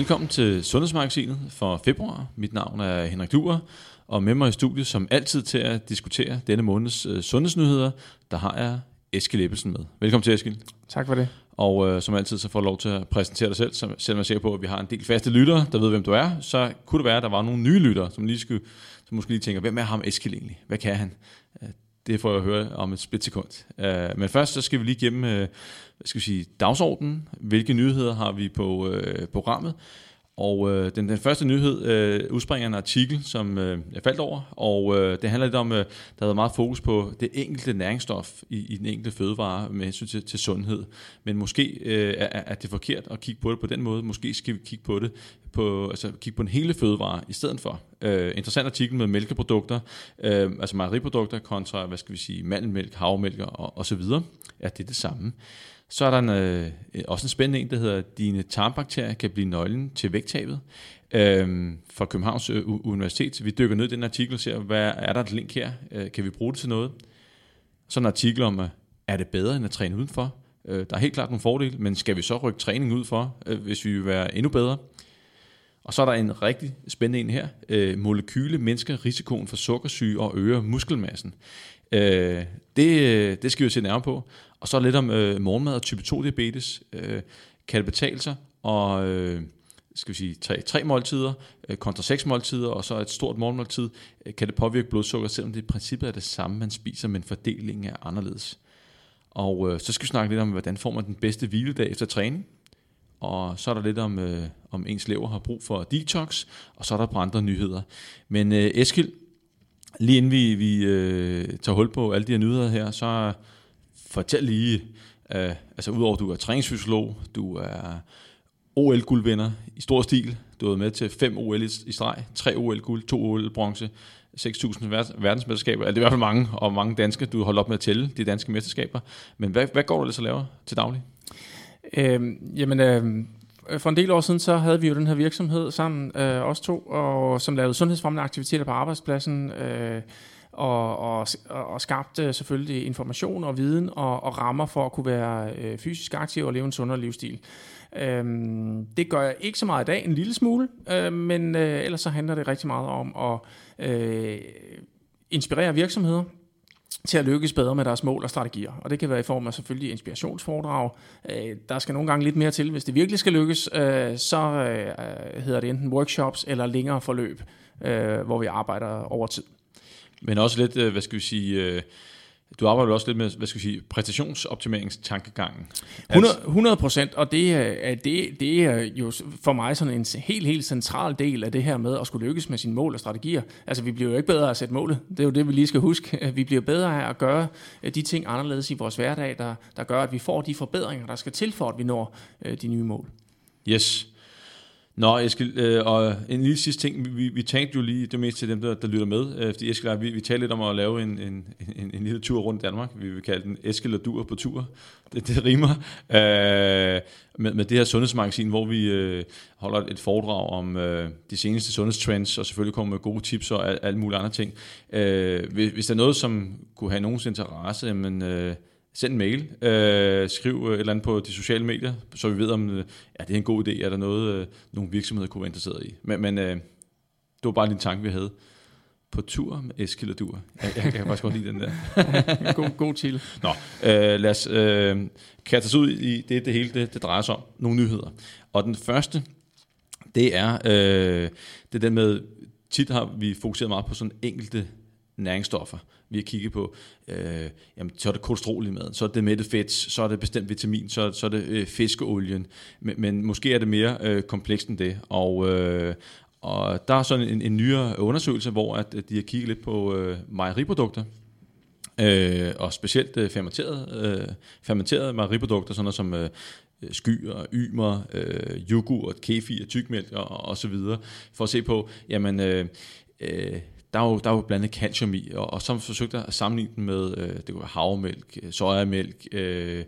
Velkommen til Sundhedsmagasinet for februar. Mit navn er Henrik Duer, og med mig i studiet som altid til at diskutere denne måneds øh, sundhedsnyheder, der har jeg Eskild Ebbelsen med. Velkommen til, Eskild. Tak for det. Og øh, som altid, så får du lov til at præsentere dig selv, så, selvom jeg er sikker på, at vi har en del faste lyttere, der ved, hvem du er, så kunne det være, at der var nogle nye lyttere, som, lige skulle, som måske lige tænker, hvem er ham Eskild egentlig? Hvad kan han? Det får jeg at høre om et splitsekund. Uh, men først så skal vi lige gennem uh, øh, hvad skal vi sige, dagsordenen. Hvilke nyheder har vi på uh, programmet? Og øh, den, den første nyhed øh, udspringer en artikel, som øh, jeg faldt over, og øh, det handler lidt om, øh, der har været meget fokus på det enkelte næringsstof i, i den enkelte fødevare med hensyn til, til sundhed. Men måske øh, er, er det forkert at kigge på det på den måde. Måske skal vi kigge på det på, altså kigge på en hele fødevare i stedet for. Øh, interessant artikel med mælkeprodukter, øh, altså mejeriprodukter kontra, hvad skal vi sige, mandelmælk, havmælk og, og så videre. Er det det samme? Så er der en, øh, også en spændende en, der hedder, dine tarmbakterier kan blive nøglen til vægttabet. Øh, fra Københavns øh, Universitet. Vi dykker ned i den artikel og ser, hvad er der et link her? Øh, kan vi bruge det til noget? Så en artikel om, øh, er det bedre end at træne udenfor? Øh, der er helt klart nogle fordele, men skal vi så rykke træning ud for, øh, hvis vi vil være endnu bedre? Og så er der en rigtig spændende en her. Øh, molekyle mindsker risikoen for sukkersyge og øger muskelmassen. Øh, det, øh, det skal vi se nærmere på. Og så lidt om øh, morgenmad og type 2 diabetes. Øh, kan det betale sig? Og øh, skal vi sige, tre, tre måltider øh, kontra seks måltider, og så et stort morgenmåltid, øh, kan det påvirke blodsukker, selvom det i princippet er det samme, man spiser, men fordelingen er anderledes. Og øh, så skal vi snakke lidt om, hvordan får man den bedste hviledag efter træning. Og så er der lidt om, øh, om ens lever har brug for detox, og så er der på andre nyheder. Men øh, Eskil, lige inden vi, vi øh, tager hul på alle de her nyheder her, så fortæl lige, øh, altså udover at du er træningsfysiolog, du er OL-guldvinder i stor stil, du har været med til fem OL i, i streg, tre OL-guld, to OL-bronze, 6.000 verdensmesterskaber, altså det er i hvert fald mange, og mange danske, du har holdt op med at tælle de danske mesterskaber. Men hvad, hvad går du ellers at lave til daglig? Øhm, jamen, øh, Øh, for en del år siden, så havde vi jo den her virksomhed sammen, øh, os to, og som lavede sundhedsfremmende aktiviteter på arbejdspladsen, øh, og, og, og skabte selvfølgelig information og viden og, og rammer for at kunne være øh, fysisk aktiv og leve en sundere livsstil. Øhm, det gør jeg ikke så meget i dag, en lille smule, øh, men øh, ellers så handler det rigtig meget om at øh, inspirere virksomheder til at lykkes bedre med deres mål og strategier. Og det kan være i form af selvfølgelig inspirationsforedrag. Øh, der skal nogle gange lidt mere til. Hvis det virkelig skal lykkes, øh, så øh, hedder det enten workshops eller længere forløb, øh, hvor vi arbejder over tid. Men også lidt, øh, hvad skal vi sige, øh, du arbejder også lidt med, hvad skal vi sige, præstationsoptimeringstankegangen. 100 procent, og det er, det, det er jo for mig sådan en helt, helt central del af det her med at skulle lykkes med sine mål og strategier. Altså, vi bliver jo ikke bedre at sætte målet. Det er jo det, vi lige skal huske. Vi bliver bedre af at gøre de ting anderledes i vores hverdag, der, der gør, at vi får de forbedringer, der skal til for, at vi når øh, de nye mål. Yes. Nå, Eskild, øh, og en lille sidste ting, vi, vi tænkte jo lige, det mest til dem, der, der lytter med, øh, fordi Eskild, vi, vi talte lidt om at lave en, en, en, en lille tur rundt i Danmark, vi vil kalde den Eskild og Dur på tur, det, det rimer, øh, med, med det her sundhedsmagasin, hvor vi øh, holder et foredrag om øh, de seneste sundhedstrends, og selvfølgelig kommer med gode tips og alle mulige andre ting. Øh, hvis, hvis der er noget, som kunne have nogens interesse, men... Øh, send en mail, øh, skriv et eller andet på de sociale medier, så vi ved, om øh, ja, det er en god idé, er der noget, øh, nogle virksomheder kunne være interesseret i. Men, men øh, det var bare en tanke, vi havde. På tur med Eskild og Dur. Jeg, jeg, jeg kan faktisk godt lide den der. god, god til. Nå, øh, lad os øh, kaste os ud i det, det hele det, det drejer sig om. Nogle nyheder. Og den første, det er, øh, det er den med, tit har vi fokuseret meget på sådan enkelte næringsstoffer. Vi har kigget på, øh, jamen, så er det kolesterol i maden, så er det mættet fedt, så er det bestemt vitamin, så, så er det øh, fiskeolien. Men, men måske er det mere øh, komplekst end det. Og, øh, og der er sådan en, en nyere undersøgelse, hvor at, at de har kigget lidt på øh, mejeriprodukter, øh, og specielt øh, fermenterede, øh, fermenterede mejeriprodukter, sådan noget som øh, skyer, ymer, øh, yoghurt, kefir, tykmælk og, og så videre, for at se på, jamen, øh, øh, der er jo, der er jo andet calcium i, og, og så forsøgte jeg at sammenligne den med øh, det kunne havremælk, øh, sojamælk, øh,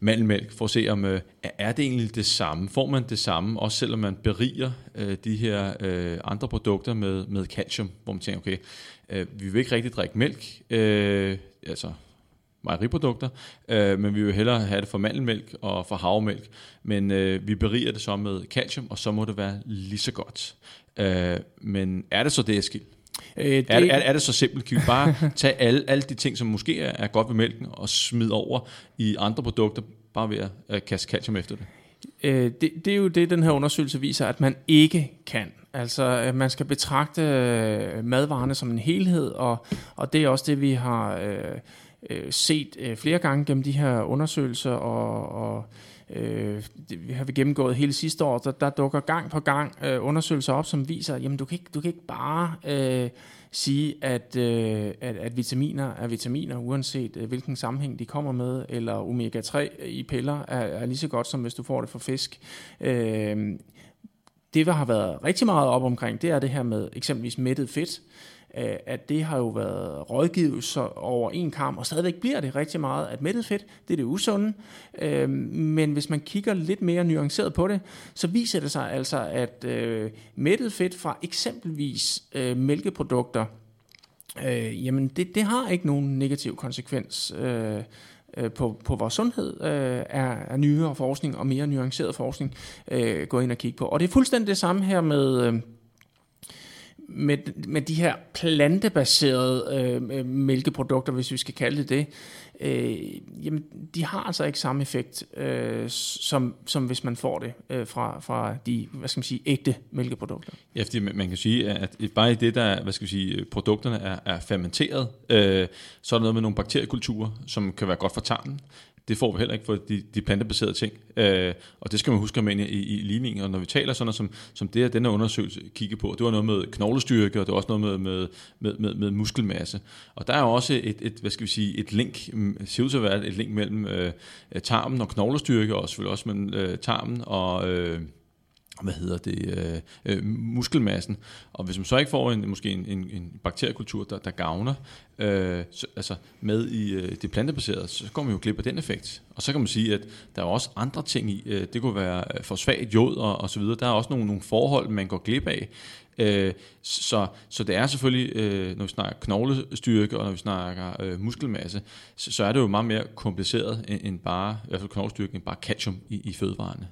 mandelmælk, for at se om, øh, er det egentlig det samme? Får man det samme, også selvom man beriger øh, de her øh, andre produkter med, med calcium, hvor man tænker, okay, øh, vi vil ikke rigtig drikke mælk, øh, altså mejeriprodukter, øh, men vi vil hellere have det for mandelmælk og for havmælk, men øh, vi beriger det så med calcium, og så må det være lige så godt. Øh, men er det så det, Eskild? Øh, det... Er, er, er det så simpelt? Kan vi bare tage alle, alle de ting, som måske er, er godt ved mælken, og smide over i andre produkter, bare ved at uh, kaste calcium efter det? Øh, det? Det er jo det, den her undersøgelse viser, at man ikke kan. Altså, man skal betragte øh, madvarerne som en helhed, og, og det er også det, vi har øh, øh, set øh, flere gange gennem de her undersøgelser, og, og øh, det, vi har vi gennemgået hele sidste år, der, der dukker gang på gang øh, undersøgelser op, som viser, at jamen, du, kan ikke, du kan ikke bare øh, sige, at, øh, at, at vitaminer er vitaminer, uanset øh, hvilken sammenhæng de kommer med, eller omega-3 i piller er, er lige så godt, som hvis du får det fra fisk. Øh, det, der har været rigtig meget op omkring, det er det her med eksempelvis mættet fedt, øh, Øh, at det har jo været rådgivelse over en kamp, og stadigvæk bliver det rigtig meget, at mættet fedt, det er det usunde. Øhm, men hvis man kigger lidt mere nuanceret på det, så viser det sig altså, at øh, mættet fedt fra eksempelvis øh, mælkeprodukter, jamen det, det har ikke nogen negativ konsekvens øh, på, på vores sundhed, øh, er, er nyere forskning og mere nuanceret forskning øh, gå ind og kigge på. Og det er fuldstændig det samme her med... Øh, med, med de her plantebaserede øh, øh, mælkeprodukter, hvis vi skal kalde det det, øh, jamen, de har altså ikke samme effekt, øh, som, som hvis man får det øh, fra, fra de, hvad skal man sige, ægte mælkeprodukter. Ja, fordi man kan sige, at bare i det, der, hvad skal vi sige, øh, produkterne er, er fermenteret, øh, så er der noget med nogle bakteriekulturer, som kan være godt for tarmen. Det får vi heller ikke for de, de plantebaserede ting. Øh, og det skal man huske at med i, i, i ligningen. Og når vi taler sådan noget, som, som det, den denne undersøgelse kigger på, det var noget med knoglestyrke, og det var også noget med, med, med, med, med muskelmasse. Og der er jo også et, et, hvad skal vi sige, et link, mm, ser ud til at være et link mellem øh, tarmen og knoglestyrke, og selvfølgelig også mellem øh, tarmen og... Øh, hvad hedder det, øh, øh, muskelmassen. Og hvis man så ikke får en, måske en, en, en bakteriekultur, der, der gavner øh, så, altså med i øh, det plantebaserede, så går man jo glip af den effekt. Og så kan man sige, at der er også andre ting i. Øh, det kunne være øh, for svagt jod og, og så videre. Der er også nogle, nogle forhold, man går glip af. Øh, så, så det er selvfølgelig, øh, når vi snakker knoglestyrke og når vi snakker øh, muskelmasse, så, så er det jo meget mere kompliceret end, end bare, i hvert fald knoglestyrke, end bare calcium i, i fødevarene.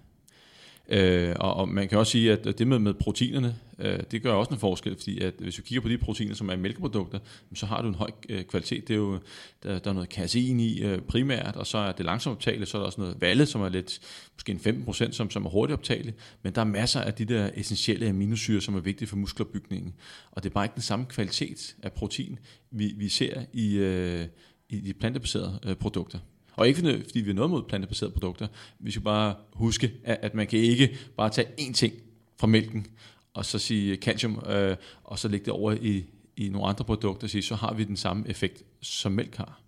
Øh, og, og man kan også sige, at det med, med proteinerne, øh, det gør også en forskel, fordi at hvis du kigger på de proteiner, som er mælkeprodukter, så har du en høj øh, kvalitet. Det er jo, der, der er noget kasein i øh, primært, og så er det langsomt optageligt, så er der også noget valle, som er lidt, måske en 15%, som, som er hurtigt optageligt, men der er masser af de der essentielle aminosyre, som er vigtige for muskelopbygningen. Og det er bare ikke den samme kvalitet af protein, vi, vi ser i, øh, i de plantebaserede øh, produkter. Og ikke fordi vi er noget mod plantebaserede produkter. Vi skal bare huske, at man kan ikke bare tage én ting fra mælken, og så sige calcium, øh, og så lægge det over i, i nogle andre produkter, og sige, så har vi den samme effekt, som mælk har.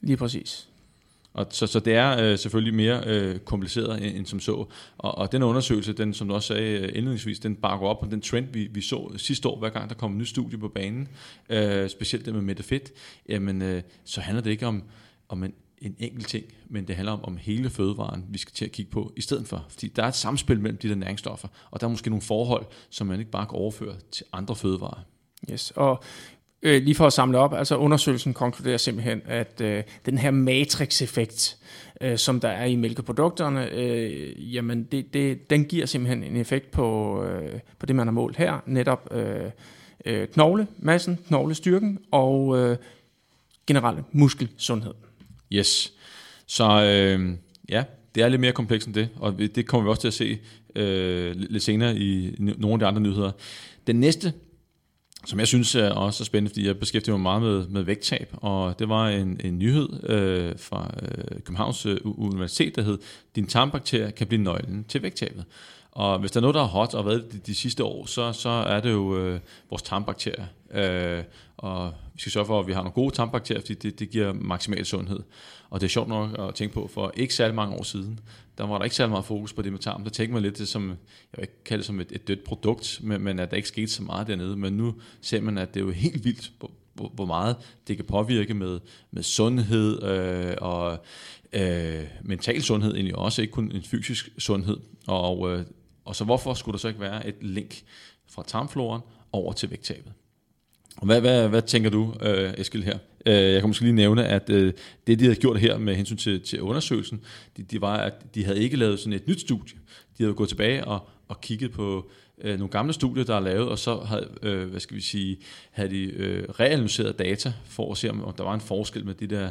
Lige præcis. Og så, så det er øh, selvfølgelig mere øh, kompliceret end, end som så. Og, og den undersøgelse, den, som du også sagde øh, indledningsvis, den bakker op på den trend, vi, vi så sidste år, hver gang der kom en ny studie på banen, øh, specielt det med metafedt, jamen øh, så handler det ikke om, om en en enkelt ting, men det handler om, om hele fødevaren, vi skal til at kigge på i stedet for. Fordi der er et samspil mellem de der næringsstoffer, og der er måske nogle forhold, som man ikke bare kan overføre til andre fødevarer. Yes, og øh, lige for at samle op, altså undersøgelsen konkluderer simpelthen, at øh, den her matrix-effekt, øh, som der er i mælkeprodukterne, øh, jamen det, det, den giver simpelthen en effekt på, øh, på det, man har målt her, netop øh, øh, knoglemassen, knoglestyrken og øh, generelle muskelsundhed. Yes. Så øh, ja, det er lidt mere komplekst end det, og det kommer vi også til at se øh, lidt senere i nogle af de andre nyheder. Den næste, som jeg synes er også er spændende, fordi jeg beskæftiger mig meget med, med vægttab, og det var en, en nyhed øh, fra øh, Københavns øh, Universitet, der hed, din tarmbakterie kan blive nøglen til vægttabet. Og hvis der er noget, der er hot og været de, de sidste år, så, så er det jo øh, vores tarmbakterier. Øh, og vi skal sørge for, at vi har nogle gode tarmbakterier, fordi det, det giver maksimal sundhed. Og det er sjovt nok at tænke på, for ikke særlig mange år siden, der var der ikke særlig meget fokus på det med tarm. Der tænkte man lidt det som, jeg vil ikke kalde det som et, et dødt produkt, men, men at der ikke skete så meget dernede. Men nu ser man, at det er jo helt vildt, hvor, hvor meget det kan påvirke med, med sundhed øh, og øh, mental sundhed egentlig også, ikke kun en fysisk sundhed. Og, øh, og så hvorfor skulle der så ikke være et link fra tarmfloren over til vægttabet? Hvad, hvad, hvad tænker du, øh, Eskild, her? Øh, jeg kan måske lige nævne, at øh, det, de havde gjort her med hensyn til, til undersøgelsen, det de var, at de havde ikke lavet sådan et nyt studie. De havde gået tilbage og, og kigget på øh, nogle gamle studier, der er lavet, og så havde, øh, hvad skal vi sige, havde de øh, reanalyseret data for at se, om, om der var en forskel med de der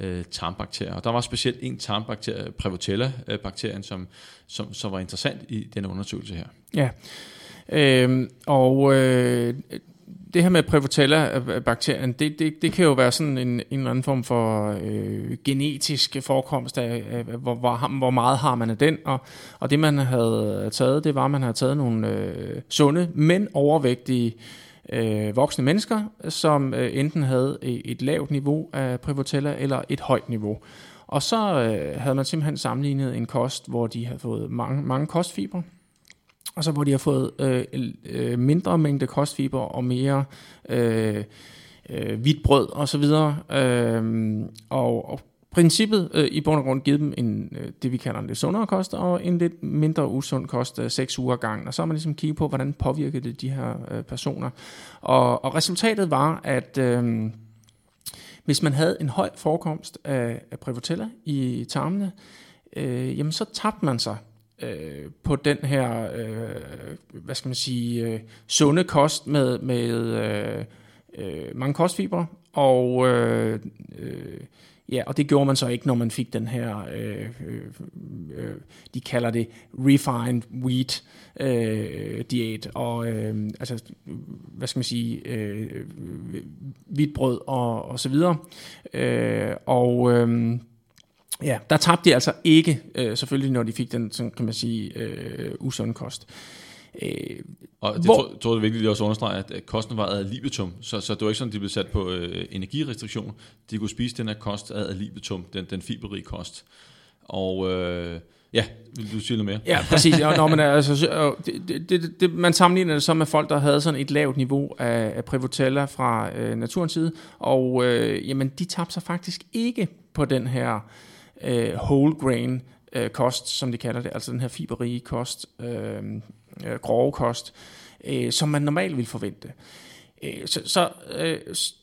øh, tarmbakterier. Og der var specielt en tarmbakterie, Prevotella-bakterien, som, som, som var interessant i den undersøgelse her. Ja, øh, og øh, det her med Prevotella-bakterien, øh, øh, det, det, det kan jo være sådan en, en eller anden form for øh, genetisk forekomst af, af hvor, hvor, hvor meget har man af den, og, og det man havde taget, det var, at man havde taget nogle øh, sunde, men overvægtige øh, voksne mennesker, som øh, enten havde e, et lavt niveau af Prevotella eller et højt niveau. Og så øh, havde man simpelthen sammenlignet en kost, hvor de havde fået mange, mange kostfibre, og så hvor de har fået øh, øh, mindre mængde kostfiber og mere øh, øh, hvidt brød og så videre. Øh, og, og princippet øh, i bund og grund givet dem en, øh, det, vi kalder en lidt sundere kost, og en lidt mindre usund kost, øh, 6 uger gang. Og så har man ligesom kigget på, hvordan påvirkede det de her øh, personer. Og, og resultatet var, at øh, hvis man havde en høj forekomst af, af Prevotella i tarmene, øh, jamen så tabte man sig øh, på den her, øh, hvad skal man sige, øh, sunde kost med, med øh, øh, mange kostfibre, og øh, øh, ja, og det gjorde man så ikke, når man fik den her, øh, øh, øh de kalder det refined wheat øh, diæt, og øh, altså, hvad skal man sige, øh, hvidt brød og, og så videre, øh, og øh, Ja, der tabte de altså ikke, øh, selvfølgelig, når de fik den, sådan kan man sige, øh, usund kost. Øh, og det hvor, tror, tror jeg er vigtigt at også understrege, at kosten var ad libitum, så, så det var ikke sådan, at de blev sat på øh, energirestriktion. De kunne spise den her kost ad libitum, den, den fiberrige kost. Og øh, ja, vil du sige noget mere? Ja, præcis. Ja, når man, er, altså, det, det, det, man sammenligner det så med folk, der havde sådan et lavt niveau af, af Prevotella fra øh, naturens side, og øh, jamen, de tabte sig faktisk ikke på den her øh, whole grain øh, kost, som de kalder det, altså den her fiberrige kost, øh, øh, grove kost, øh, som man normalt vil forvente. Øh, så, så, øh,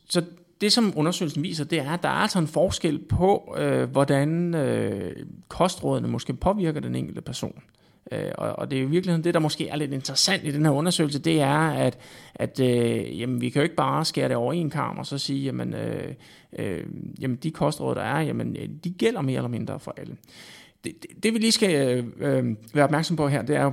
så det, som undersøgelsen viser, det er, at der er altså en forskel på, øh, hvordan øh, kostrådene måske påvirker den enkelte person. Øh, Øh, og, og det er i virkeligheden det, der måske er lidt interessant i den her undersøgelse, det er, at, at øh, jamen, vi kan jo ikke bare skære det over en kamp og så sige, jamen, øh, øh, jamen de kostråd, der er, jamen, øh, de gælder mere eller mindre for alle. Det, det, det vi lige skal øh, øh, være opmærksom på her, det er jo,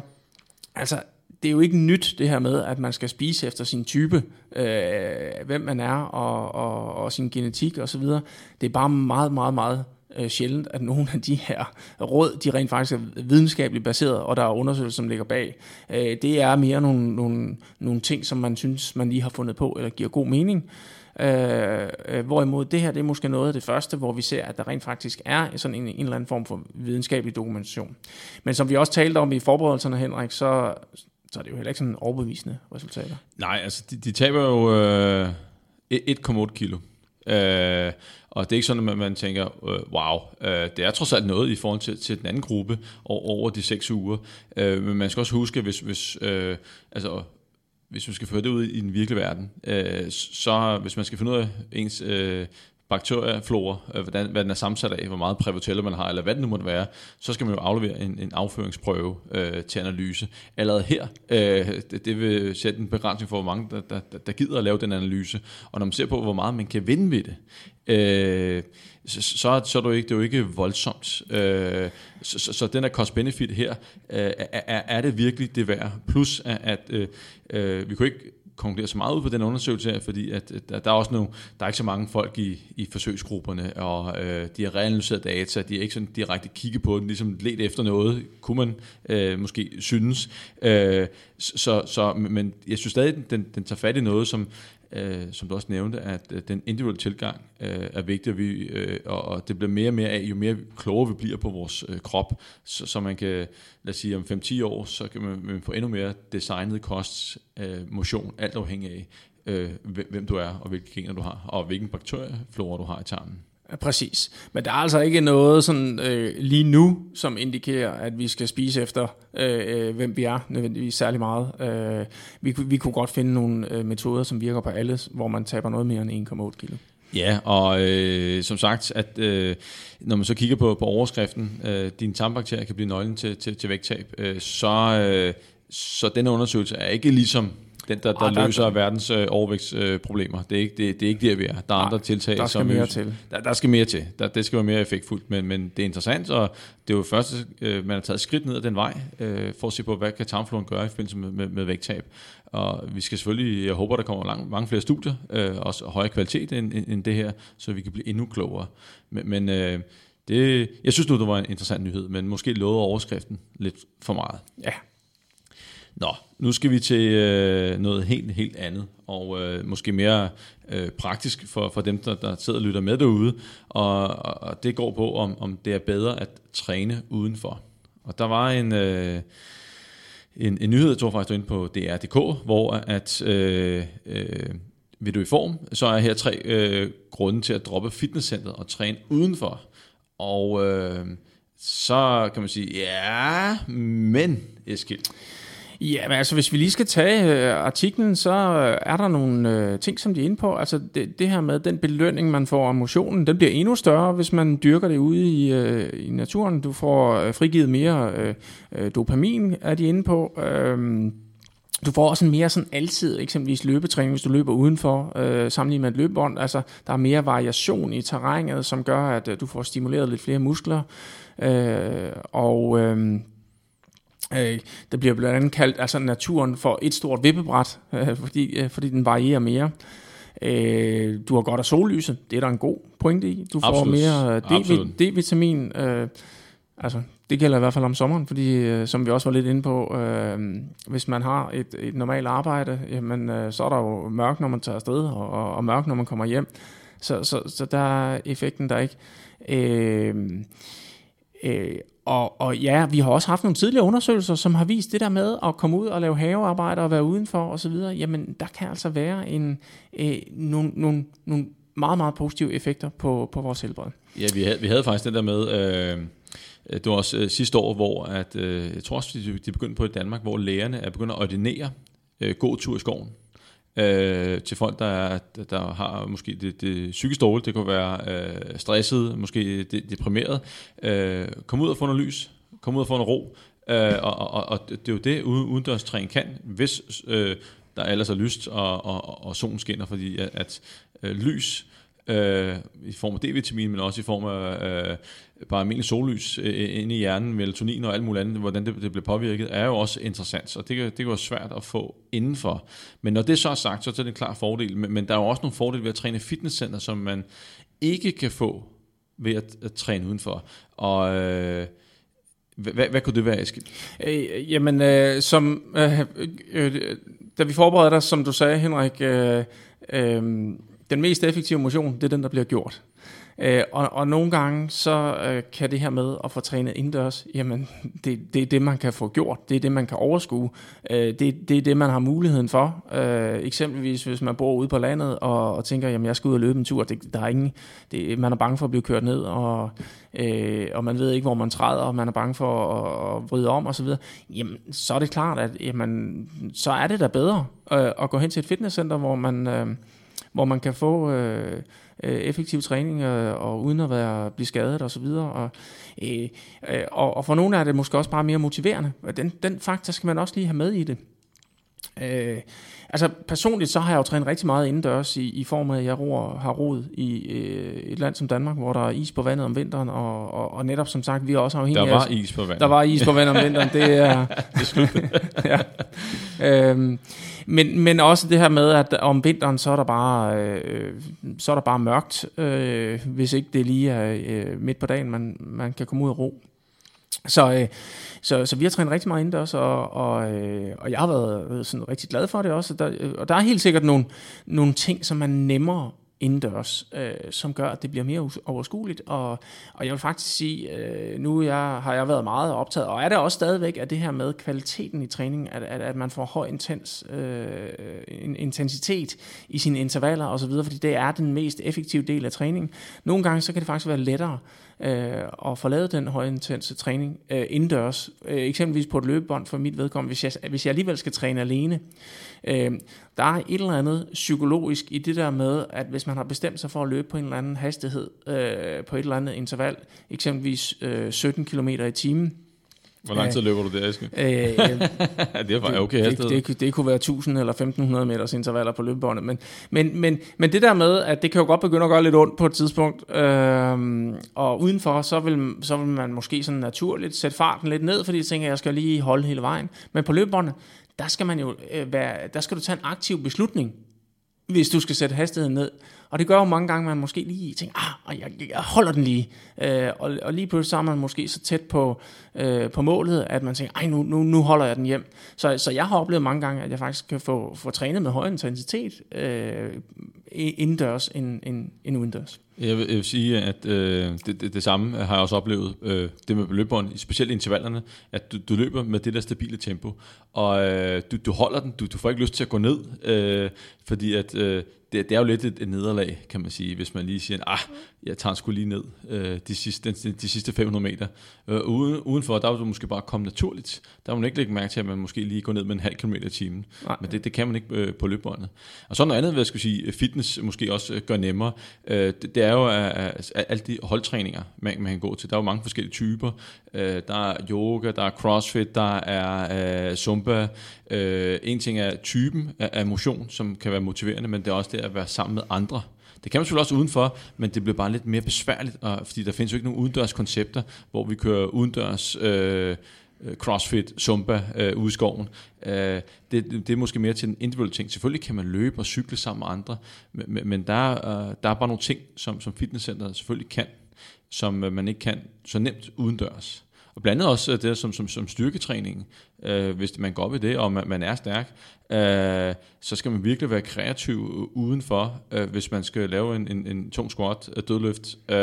altså, det er jo ikke nyt det her med, at man skal spise efter sin type, øh, hvem man er og, og, og sin genetik osv. Det er bare meget, meget, meget øh, sjældent, at nogle af de her råd, de rent faktisk er videnskabeligt baseret, og der er undersøgelser, som ligger bag. Øh, det er mere nogle, nogle, nogle ting, som man synes, man lige har fundet på, eller giver god mening. Øh, øh, hvorimod det her, det er måske noget af det første, hvor vi ser, at der rent faktisk er sådan en, en eller anden form for videnskabelig dokumentation. Men som vi også talte om i forberedelserne, Henrik, så, så er det jo heller ikke sådan overbevisende resultater. Nej, altså de, de taber jo øh, 1,8 kilo. Øh, og det er ikke sådan, at man tænker, øh, wow, øh, det er trods alt noget i forhold til, til den anden gruppe over, over de seks uger. Øh, men man skal også huske, hvis, hvis, øh, altså, hvis man skal føre det ud i den virkelige verden, øh, så hvis man skal finde ud af ens øh, bakterieflora, øh, hvordan, hvad den er sammensat af, hvor meget prævotella man har, eller hvad det nu måtte være, så skal man jo aflevere en, en afføringsprøve øh, til analyse. Allerede her, øh, det, det vil sætte en begrænsning for, hvor mange der, der, der, gider at lave den analyse. Og når man ser på, hvor meget man kan vinde ved det, øh, så, så, så er det jo ikke, det er jo ikke voldsomt. Øh, så, så, så den her cost-benefit her, øh, er, er det virkelig det værd? Plus at, at øh, øh, vi kunne ikke konkludere så meget ud på den undersøgelse her, fordi at, at der er også nogle, der er ikke så mange folk i, i forsøgsgrupperne, og øh, de har reanalyseret data, de har ikke sådan direkte kigget på den, ligesom let efter noget, kunne man øh, måske synes. Øh, så, så, men jeg synes stadig, den, den tager fat i noget, som øh, som du også nævnte, at øh, den individuelle tilgang øh, er vigtig, og, vi, øh, og, og det bliver mere og mere af, jo mere klogere vi bliver på vores øh, krop, så, så man kan, lad os sige, om 5-10 år, så kan man, man få endnu mere designet kost, øh, motion, alt afhængig af, øh, hvem du er, og hvilke gener du har, og hvilken bakterieflora du har i tarmen. Ja, præcis. Men der er altså ikke noget sådan øh, lige nu, som indikerer, at vi skal spise efter, øh, øh hvem vi er, nødvendigvis særlig meget. Øh, vi, vi kunne godt finde nogle øh, metoder, som virker på alle, hvor man taber noget mere end 1,8 kilo. Ja, og øh, som sagt, at øh, når man så kigger på, på overskriften, øh, din tarmbakterier kan blive nøglen til, til, til vægttab, øh, så, øh, så den undersøgelse er ikke ligesom den, der, der, der løser der, verdens øh, overvægtsproblemer. Øh, det, er ikke, det, det er ikke der, vi er. Der er andre tiltag. Der skal som, mere til. Der, der skal mere til. Der, det skal være mere effektfuldt, men, men det er interessant, og det er jo først, øh, man har taget skridt ned ad den vej, øh, for at se på, hvad kan tarmfloren gøre i forbindelse med, med, med vægttab. Og vi skal selvfølgelig, jeg håber, der kommer lang, mange flere studier, øh, også højere kvalitet end, end, end det her, så vi kan blive endnu klogere. Men, men øh, det, jeg synes nu, det var en interessant nyhed, men måske lovede overskriften lidt for meget. Ja, Nå, nu skal vi til øh, noget helt, helt andet, og øh, måske mere øh, praktisk for, for dem, der, der sidder og lytter med derude, og, og det går på, om, om det er bedre at træne udenfor. Og der var en, øh, en, en nyhed, jeg tror faktisk, du inde på DR.dk, hvor at øh, øh, vil du i form, så er her tre øh, grunde til at droppe fitnesscenteret og træne udenfor. Og øh, så kan man sige, ja, men Eskild, Ja, men altså hvis vi lige skal tage øh, artiklen, så øh, er der nogle øh, ting, som de er inde på. Altså det, det her med den belønning, man får af motionen, den bliver endnu større, hvis man dyrker det ude i, øh, i naturen. Du får øh, frigivet mere øh, øh dopamin, er de inde på. Øh, du får også en mere sådan altid, eksempelvis løbetræning, hvis du løber udenfor, øh, sammenlignet med et løbebånd. Altså, der er mere variation i terrænet, som gør, at øh, du får stimuleret lidt flere muskler. Øh, og øh, Øh, der bliver blandt andet kaldt altså naturen for et stort vippebræt, øh, fordi, øh, fordi den varierer mere. Øh, du har godt af sollyset, det er der en god pointe i. Du får Absolut. mere D-vitamin. Øh, altså, det gælder i hvert fald om sommeren, fordi øh, som vi også var lidt inde på, øh, hvis man har et, et normalt arbejde, jamen, øh, så er der jo mørkt, når man tager afsted, og, og, og mørkt, når man kommer hjem. Så, så, så der er effekten der ikke. Øh, øh, og, og ja, vi har også haft nogle tidligere undersøgelser, som har vist det der med at komme ud og lave havearbejde og være udenfor osv. Jamen, der kan altså være en, øh, nogle, nogle, nogle meget, meget positive effekter på, på vores helbred. Ja, vi havde, vi havde faktisk det der med... Øh, øh det var også øh, sidste år, hvor at, øh, jeg tror også, de, de begyndte på i Danmark, hvor lægerne er begyndt at ordinere øh, tur i skoven øh, til folk, der, der har måske det, det psykisk dårligt, det kunne være øh, stresset, måske deprimeret. Øh, kom ud og få noget lys, kom ud og få noget ro, øh, og, og, og det er jo det, udendørstræning kan, hvis øh, der ellers er lyst, og, og, og solen skinner, fordi at, at øh, lys øh, i form af D-vitamin, men også i form af øh, bare almindelig sollys øh, øh inde i hjernen, melatonin og alt muligt andet, hvordan det, det bliver påvirket, er jo også interessant, og det, det kan være svært at få indenfor. Men når det så er sagt, så er det en klar fordel, men, men der er jo også nogle fordele ved at træne fitnesscenter, som man ikke kan få ved at, at træne udenfor. Og øh, hvad, hvad kunne det være, Eskild? Øh, jamen, øh, som, øh, øh, øh da vi forberedte os, som du sagde, Henrik, øh, øh, den mest effektive motion, det er den, der bliver gjort. Øh, og, og nogle gange, så øh, kan det her med at få trænet indendørs, jamen, det, det er det, man kan få gjort. Det er det, man kan overskue. Øh, det, det er det, man har muligheden for. Øh, eksempelvis, hvis man bor ude på landet og, og tænker, jamen, jeg skal ud og løbe en tur. Det, der er ingen, det, man er bange for at blive kørt ned, og, øh, og man ved ikke, hvor man træder, og man er bange for at, at vride om osv. Jamen, så er det klart, at jamen, så er det da bedre øh, at gå hen til et fitnesscenter, hvor man... Øh, hvor man kan få øh, øh, effektiv træning øh, og uden at være blive skadet og så videre. Og, øh, øh, og, og for nogle er det måske også bare mere motiverende. Den, den faktor skal man også lige have med i det. Øh, altså personligt så har jeg jo trænet rigtig meget indendørs i, i form af, at jeg roer, har roet i øh, et land som Danmark, hvor der er is på vandet om vinteren, og, og, og netop som sagt, vi er også afhængige af... Der var is på vandet. Der var is på vandet om vinteren, det er... det er ja. øhm, men, men også det her med, at om vinteren, så er der bare, øh, så er der bare mørkt, øh, hvis ikke det lige er øh, midt på dagen, man, man kan komme ud og ro. Så, øh, så, så vi har trænet rigtig meget indendørs, og, og, øh, og jeg har været øh, sådan rigtig glad for det også. Der, øh, og der er helt sikkert nogle, nogle ting, som er nemmere indendørs, øh, som gør, at det bliver mere overskueligt. Og, og jeg vil faktisk sige, øh, nu jeg, har jeg været meget optaget, og er det også stadigvæk at det her med kvaliteten i træningen, at, at, at man får høj intens, øh, intensitet i sine intervaller osv., fordi det er den mest effektive del af træningen. Nogle gange så kan det faktisk være lettere øh, og få lavet den højintense træning øh, indendørs, øh, eksempelvis på et løbebånd for mit vedkommende, hvis jeg, hvis jeg alligevel skal træne alene. Øh, der er et eller andet psykologisk i det der med, at hvis man har bestemt sig for at løbe på en eller anden hastighed, øh, på et eller andet interval, eksempelvis øh, 17 km i timen, hvor lang tid løber du der, Eske? Øh, det er bare okay det, det, det, det kunne være 1000 eller 1500 meters intervaller på løbebåndet. Men, men, men, men det der med, at det kan jo godt begynde at gøre lidt ondt på et tidspunkt, øh, og udenfor, så vil, så vil man måske sådan naturligt sætte farten lidt ned, fordi jeg tænker, at jeg skal lige holde hele vejen. Men på løbebåndet, der skal man jo øh, være, der skal du tage en aktiv beslutning, hvis du skal sætte hastigheden ned. Og det gør jo mange gange, at man måske lige tænker, ah, jeg, jeg holder den lige. Øh, og, og lige pludselig så er man måske så tæt på, øh, på målet, at man tænker, ej, nu, nu, nu holder jeg den hjem. Så, så jeg har oplevet mange gange, at jeg faktisk kan få, få trænet med høj intensitet øh, indendørs end, end, end udendørs. Jeg vil, jeg vil sige, at øh, det, det, det samme har jeg også oplevet, øh, det med løbebånd, specielt intervallerne, at du, du løber med det der stabile tempo, og øh, du, du holder den, du, du får ikke lyst til at gå ned, øh, fordi at øh, det, det er jo lidt et, et nederlag, kan man sige, hvis man lige siger, ah, jeg tager sgu lige ned øh, de, sidste, de, de sidste 500 meter. Øh, uden, udenfor, der vil du måske bare komme naturligt. Der vil man ikke lægge mærke til, at man måske lige går ned med en halv kilometer i timen. Nej. Men det, det kan man ikke øh, på løbbåndet. Og så noget andet, hvad jeg skulle sige, fitness måske også øh, gør nemmere. Øh, det, det er jo at, at alle de holdtræninger, man, man kan gå til. Der er jo mange forskellige typer. Øh, der er yoga, der er crossfit, der er øh, zumba. Øh, en ting er typen af, af motion, som kan være motiverende, men det er også det at være sammen med andre. Det kan man selvfølgelig også udenfor, men det bliver bare lidt mere besværligt, og, fordi der findes jo ikke nogen udendørs koncepter, hvor vi kører udendørs øh, øh, crossfit, zumba øh, ude i skoven. Øh, det, det er måske mere til en individuel ting. Selvfølgelig kan man løbe og cykle sammen med andre, men, men der, øh, der er bare nogle ting, som, som fitnesscenteret selvfølgelig kan, som øh, man ikke kan så nemt udendørs. Og blandt andet også øh, det som, som, som styrketræning, øh, hvis man går op i det, og man, man er stærk, øh, så skal man virkelig være kreativ udenfor, øh, hvis man skal lave en, en, en tung squat, et dødløft. Øh,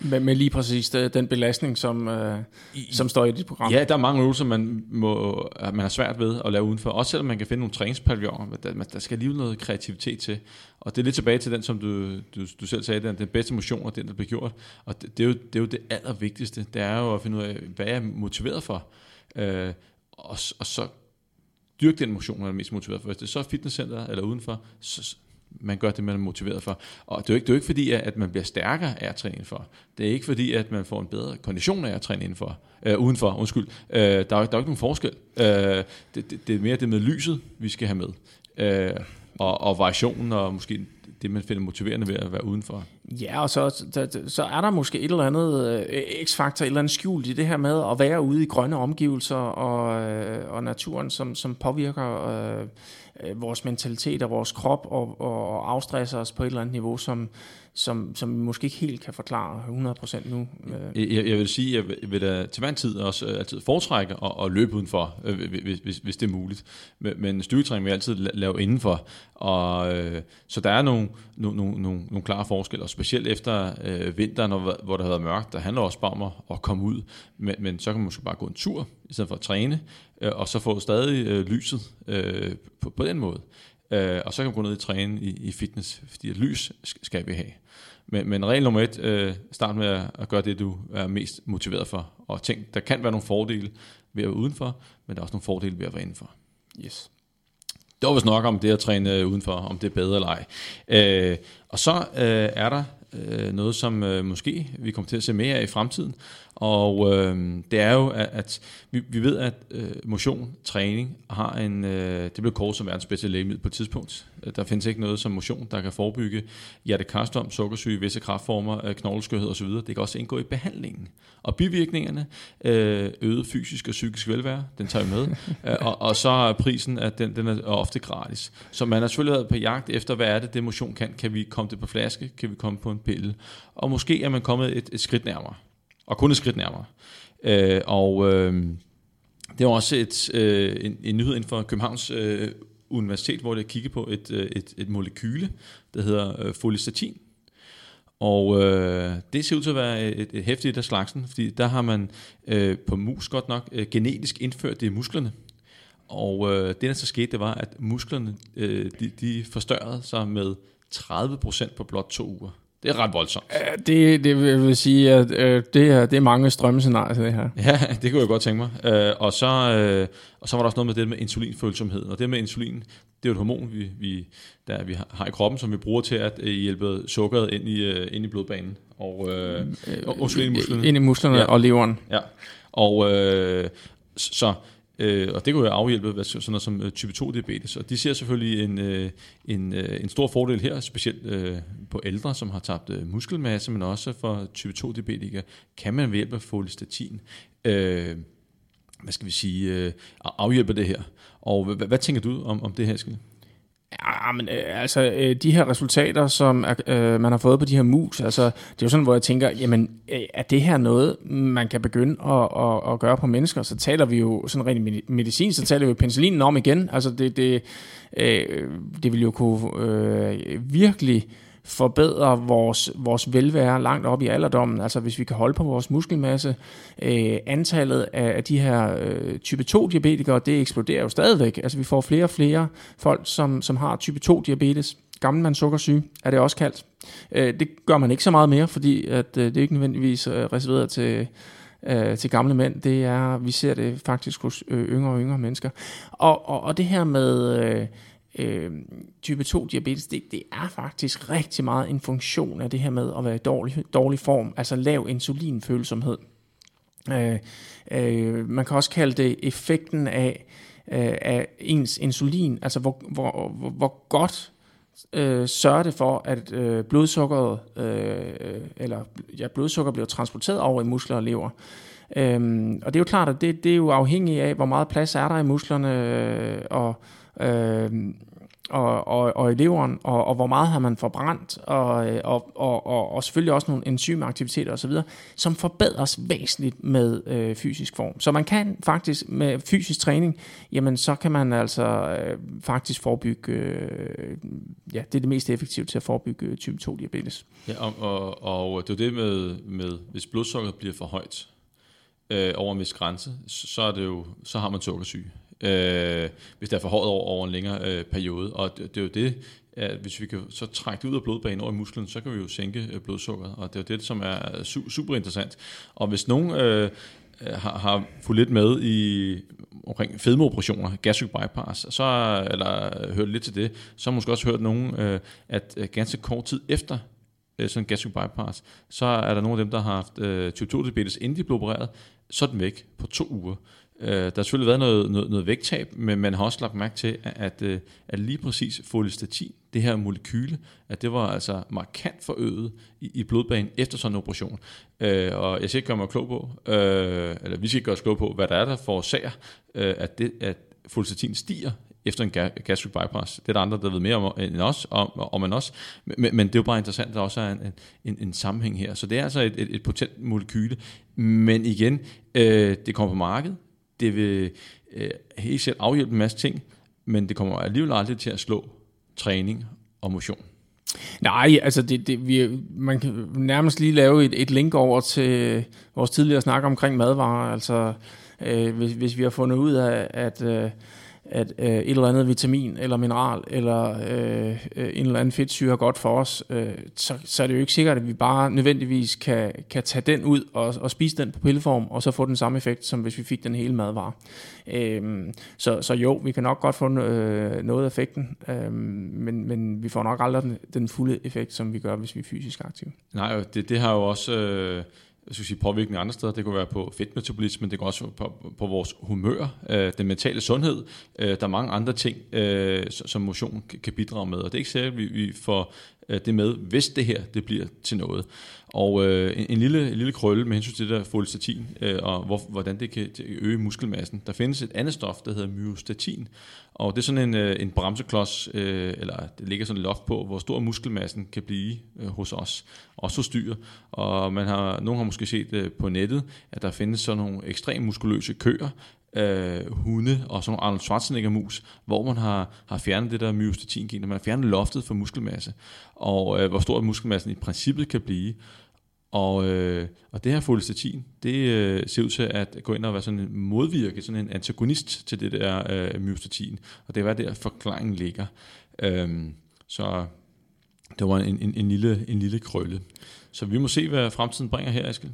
med, med lige præcis det, den belastning, som, øh, i, som står i dit program. Ja, der er mange øvelser, man, må, man har svært ved at lave udenfor. Også selvom man kan finde nogle træningspavilloner, der, der skal alligevel noget kreativitet til. Og det er lidt tilbage til den, som du, du, du selv sagde, den, den bedste motion og den, der bliver gjort. Og det, det, er jo, det er jo det allervigtigste. Det er jo at finde ud af, hvad jeg er motiveret for. Øh, og, og så dyrke den motion, man er mest motiveret for. Hvis det er så fitnesscenter eller udenfor, så, man gør det, man er motiveret for. Og det er jo ikke, det er jo ikke fordi, at man bliver stærkere af at træne indenfor. Det er ikke fordi, at man får en bedre kondition af at træne indenfor. Øh, udenfor, undskyld. Øh, der, er, der er ikke nogen forskel. Øh, det, det, det er mere det med lyset, vi skal have med. Øh, og, og variationen, og måske det, man finder motiverende ved at være udenfor. Ja, og så, der, så er der måske et eller andet øh, x-faktor, et eller andet skjult i det her med at være ude i grønne omgivelser og, øh, og naturen, som, som påvirker øh, øh, vores mentalitet og vores krop og, og og afstresser os på et eller andet niveau, som, som, som vi måske ikke helt kan forklare 100% nu. Øh. Jeg, jeg vil sige, at jeg vil da til hver tid også øh, altid foretrække at, at løbe udenfor, øh, hvis, hvis, hvis det er muligt. Men, styrketræning vil jeg altid lave indenfor. Og, øh, så der er nogle, nogle, nogle, nogle, nogle klare forskelle, og specielt efter øh, vinteren, hvor der har været mørkt, der handler også bare om at, at komme ud. Men, men så kan man måske bare gå en tur, i stedet for at træne, øh, og så få stadig øh, lyset øh, på, på den måde. Øh, og så kan man gå ned i træne i, i fitness, fordi lys skal vi have. Men, men regel nummer et, øh, start med at, at gøre det, du er mest motiveret for. Og tænk, der kan være nogle fordele ved at være udenfor, men der er også nogle fordele ved at være indenfor. Yes. Det var vist nok om det at træne øh, udenfor, om det er bedre eller ej. Øh, og så øh, er der øh, noget, som øh, måske vi kommer til at se mere af i fremtiden, og øh, det er jo, at, at vi, vi ved, at øh, motion, træning har en, øh, det blev kort som verdens bedste lægemiddel på et tidspunkt. Der findes ikke noget som motion, der kan forebygge hjertekarstom, sukkersyge, visse kraftformer, øh, knogleskørhed osv. Det kan også indgå i behandlingen. Og bivirkningerne, øh, øget fysisk og psykisk velvære, den tager vi med. øh, og, og så er prisen, at den, den er ofte gratis. Så man har selvfølgelig været på jagt efter, hvad er det, det motion kan. Kan vi komme det på flaske? Kan vi komme på en pille? Og måske er man kommet et, et skridt nærmere og kun et skridt nærmere. Øh, og øh, det var også et, øh, en, en nyhed inden for Københavns øh, Universitet, hvor det kigget på et, øh, et, et molekyle, der hedder øh, folistatin. Og øh, det ser ud til at være et, et hæftigt af slagsen, fordi der har man øh, på mus godt nok øh, genetisk indført det i musklerne. Og øh, det, der så skete, det var, at musklerne øh, de, de forstørrede sig med 30% på blot to uger. Det er ret voldsomt. Ja, det, det vil sige, at øh, det, er, det er mange strømmescenarier det her. Ja, det kunne jeg godt tænke mig. Øh, og, så, øh, og så var der også noget med det med insulinfølsomhed. Og det med insulin, det er jo et hormon, vi, vi, der vi har i kroppen, som vi bruger til at øh, hjælpe sukkeret ind i, øh, ind i blodbanen. Og, øh, øh, og, ind i musklerne. Ind i musklerne ja. og leveren. Ja, og øh, så Øh, og det kunne jo afhjælpe hvad, sådan noget som øh, type 2 diabetes. Og de ser selvfølgelig en, øh, en, øh, en stor fordel her, specielt øh, på ældre, som har tabt øh, muskelmasse, men også for type 2 diabetikere, kan man ved hjælp af folistatin øh, hvad skal vi sige, øh, afhjælpe det her. Og hvad, hvad tænker du om, om det her, Skille? Ja, men øh, altså, øh, de her resultater, som er, øh, man har fået på de her mus, altså, det er jo sådan, hvor jeg tænker, jamen, øh, er det her noget, man kan begynde at, at, at gøre på mennesker? Så taler vi jo sådan rent medicin, så taler vi jo penicillinen om igen. Altså, det, det, øh, det vil jo kunne øh, virkelig forbedre vores, vores velvære langt op i alderdommen. Altså hvis vi kan holde på vores muskelmasse. Øh, antallet af, de her øh, type 2 diabetikere, det eksploderer jo stadigvæk. Altså vi får flere og flere folk, som, som har type 2 diabetes. Gammelmands sukkersyge er det også kaldt. Øh, det gør man ikke så meget mere, fordi at, øh, det er ikke nødvendigvis øh, reserveret til øh, til gamle mænd, det er, vi ser det faktisk hos øh, yngre og yngre mennesker. Og, og, og det her med, øh, øh, type 2 diabetes, det, det er faktisk rigtig meget en funktion af det her med at være i dårlig, dårlig form, altså lav insulinfølsomhed. Øh, øh, man kan også kalde det effekten af, øh, af ens insulin, altså hvor, hvor, hvor, hvor godt øh, sørger det for, at øh, blodsukkeret, øh, eller ja, blodsukker bliver transporteret over i muskler og lever. Øhm, og det er jo klart, at det, det er jo afhængigt af, hvor meget plads er der i musklerne, øh, og øh, og, og, og i leveren, og, og hvor meget har man forbrændt, og, øh, og, og, og, og selvfølgelig også nogle enzymaktiviteter osv., som forbedres væsentligt med øh, fysisk form. Så man kan faktisk med fysisk træning, jamen så kan man altså øh, faktisk forebygge, øh, ja, det er det mest effektive til at forebygge øh, type 2 diabetes. Ja, og, og, og det er det med, med, hvis blodsukkeret bliver for højt øh, over en vis grænse, så, er det jo, så har man sukkersyge øh, hvis det er forhøjet over, over en længere øh, periode. Og det, det er jo det, at hvis vi kan så trække det ud af blodbanen over i musklen, så kan vi jo sænke øh, blodsukkeret, og det er jo det, som er su- super interessant. Og hvis nogen øh, har, har fulgt lidt med i omkring fedmeoperationer, gastric bypass, så, eller hørt lidt til det, så har måske også hørt nogen, øh, at øh, ganske kort tid efter øh, sådan en gastric bypass, så er der nogle af dem, der har haft øh, type 2 diabetes, inden de blev opereret, så er den væk på to uger. Øh, der har selvfølgelig været noget, noget, noget vægttab, men man har også lagt mærke til, at, at, at lige præcis folestatin, det her molekyle, at det var altså markant forøget i, i blodbanen efter sådan en operation. Øh, og jeg skal ikke gøre mig klog på, øh, eller vi skal ikke gøre os klog på, hvad der er, der forårsager, øh, at, det, at folestatin stiger efter en gastric bypass. Det er der andre, der ved mere om end os, om, om man også. Men, men det er jo bare interessant, at der også er en, en, en sammenhæng her. Så det er altså et, et, et potent molekyle. Men igen, øh, det kommer på markedet, det vil øh, helt selv afhjælpe en masse ting, men det kommer alligevel aldrig til at slå træning og motion. Nej, altså det, det, vi, man kan nærmest lige lave et, et link over til vores tidligere snak omkring madvarer. Altså øh, hvis, hvis vi har fundet ud af, at øh, at øh, et eller andet vitamin eller mineral eller øh, øh, en eller anden fedtsyre er godt for os, øh, så, så er det jo ikke sikkert, at vi bare nødvendigvis kan, kan tage den ud og, og spise den på pilleform, og så få den samme effekt, som hvis vi fik den hele madvare. Øh, så, så jo, vi kan nok godt få øh, noget af effekten, øh, men, men vi får nok aldrig den, den fulde effekt, som vi gør, hvis vi er fysisk aktive. Nej, det, det har jo også... Øh jeg skal sige, påvirkning andre steder. Det kunne være på fedtmetabolismen, det kan også være på, på vores humør, øh, den mentale sundhed. Øh, der er mange andre ting, øh, som motion kan bidrage med, og det er ikke sikkert, at vi, vi får Øh, det med, hvis det her det bliver til noget. Og øh, en, en, lille, en lille krølle med hensyn til det der folistatin, øh, og hvor, hvordan det kan øge muskelmassen. Der findes et andet stof, der hedder myostatin, og det er sådan en, øh, en bremseklods, øh, eller det ligger sådan et loft på, hvor stor muskelmassen kan blive øh, hos os, også hos dyr. Og man har, nogen har måske set øh, på nettet, at der findes sådan nogle ekstremt muskuløse køer, øh, hunde og sådan nogle Arnold Schwarzenegger-mus, hvor man har, har fjernet det der myostatin-gen, man har fjernet loftet for muskelmasse, og øh, hvor stor muskelmassen i princippet kan blive. Og, øh, og det her folestatin, det øh, ser ud til at gå ind og være sådan en modvirke, sådan en antagonist til det der øh, myostatin, og det er hvad der forklaringen ligger. Øhm, så det var en, en, en, lille, en lille krølle. Så vi må se, hvad fremtiden bringer her, Eskild.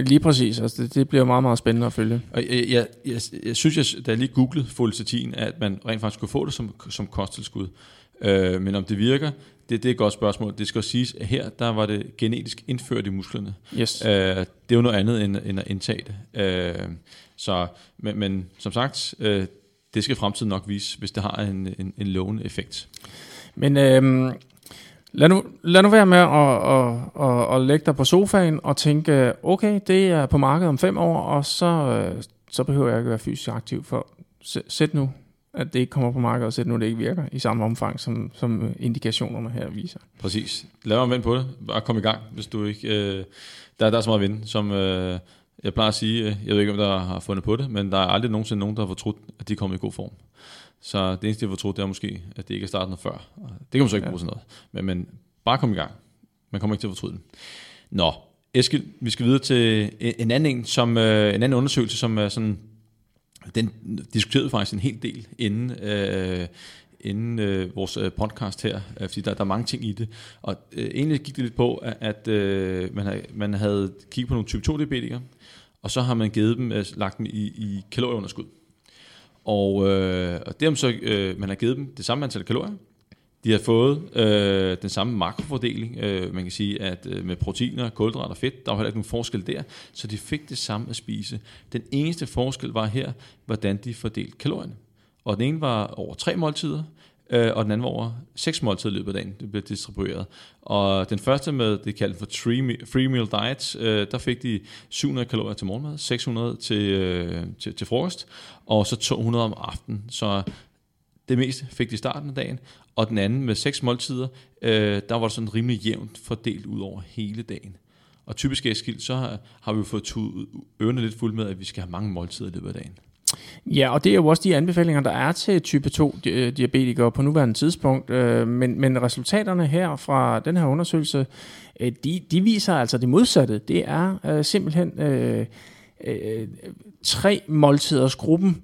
Lige præcis. Altså det, det bliver meget, meget spændende at følge. Og jeg, jeg, jeg, jeg synes, jeg, da jeg lige googlede folestatin, at man rent faktisk kunne få det som, som kosttilskud. Øh, men om det virker, det, det er et godt spørgsmål. Det skal siges, at her der var det genetisk indført i musklerne. Yes. Øh, det er jo noget andet end, end at indtage det. Øh, så, men, men som sagt, øh, det skal fremtiden nok vise, hvis det har en, en, en lovende effekt. Men øhm, lad, nu, lad nu være med at, at, at, at lægge dig på sofaen og tænke, okay, det er på markedet om fem år, og så, øh, så behøver jeg ikke være fysisk aktiv, for sæt nu at det ikke kommer på markedet, og sæt nu det ikke virker i samme omfang, som, som indikationerne her viser. Præcis. Lad mig vente på det. Bare kom i gang, hvis du ikke... Øh, der, der er så meget vind, som... Øh, jeg plejer at sige, jeg ved ikke, om der har fundet på det, men der er aldrig nogensinde nogen, der har fortrudt, at de kommer i god form. Så det eneste, jeg har fortrudt, det er måske, at det ikke er startet noget før. Det kan man så ikke ja. bruge sådan noget. Men, men bare kom i gang. Man kommer ikke til at fortryde den. Nå, Eskild, vi skal videre til en anden, en, som, øh, en anden undersøgelse, som er sådan den diskuterede faktisk en hel del inden, øh, inden øh, vores øh, podcast her, øh, fordi der, der er mange ting i det. Og øh, egentlig gik det lidt på, at, at øh, man, havde, man havde kigget på nogle type 2-diabetikere, og så har man givet dem, øh, lagt dem i, i kalorieunderskud. Og, øh, og det om så, øh, man har givet dem det samme antal kalorier, de har fået øh, den samme makrofordeling. Øh, man kan sige, at øh, med proteiner, kulhydrater og fedt, der var heller ikke nogen forskel der, så de fik det samme at spise. Den eneste forskel var her, hvordan de fordelte kalorierne. Og den ene var over tre måltider, øh, og den anden var over seks måltider i løbet af dagen, det blev distribueret. Og den første med, det kaldt for free meal diet, øh, der fik de 700 kalorier til morgenmad, 600 til, øh, til, til frokost, og så 200 om aftenen. Så det meste fik de i starten af dagen, og den anden med seks måltider, øh, der var det sådan rimelig jævnt fordelt ud over hele dagen. Og typisk Eskild, så har, har vi jo fået ørerne lidt fuld med, at vi skal have mange måltider i løbet af dagen. Ja, og det er jo også de anbefalinger, der er til type 2-diabetikere øh, på nuværende tidspunkt. Øh, men, men resultaterne her fra den her undersøgelse, øh, de, de viser altså det modsatte. Det er simpelthen øh, øh, tre måltiders gruppen,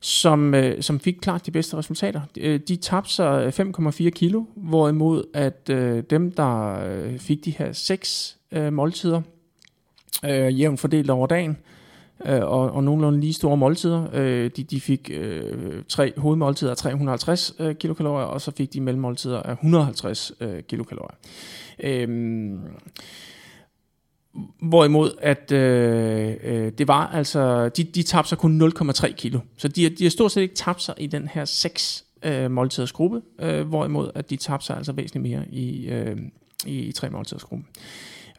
som, øh, som fik klart de bedste resultater. De, tabte sig 5,4 kilo, hvorimod at øh, dem, der fik de her seks øh, måltider, øh, jævnt fordelt over dagen, øh, øh, og, og nogenlunde lige store måltider. Øh, de, de fik øh, tre hovedmåltider af 350 øh, kilokalorier, og så fik de mellemmåltider af 150 øh, kilokalorier. Øh, Hvorimod at øh, øh, det var altså, de, de tabte sig kun 0,3 kilo. Så de, de har stort set ikke tabt sig i den her 6 øh, måltiders gruppe, øh, hvorimod at de tabte sig altså væsentligt mere i, øh, i, i 3 måltiders gruppe.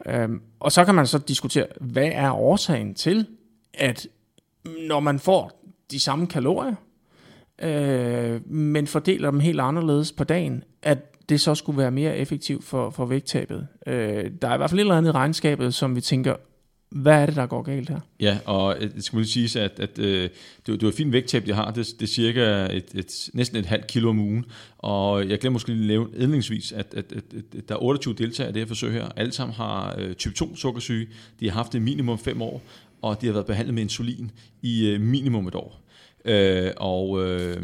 Øhm, og så kan man så diskutere, hvad er årsagen til, at når man får de samme kalorier, øh, men fordeler dem helt anderledes på dagen, at det så skulle være mere effektivt for, for vægttabet. Øh, der er i hvert fald et eller andet i regnskabet, som vi tænker, hvad er det, der går galt her? Ja, og øh, det skal man lige sige, at, at øh, det, det er et fint vægttab, jeg har. Det, det er cirka et, et, næsten et halvt kilo om ugen. Og jeg glemmer måske lige at nævne indlægsvis, at, at, at, at der er 28 deltagere i det her forsøg her. Alle sammen har øh, type 2 sukkersyge. De har haft det minimum 5 år, og de har været behandlet med insulin i øh, minimum et år. Øh, og... Øh,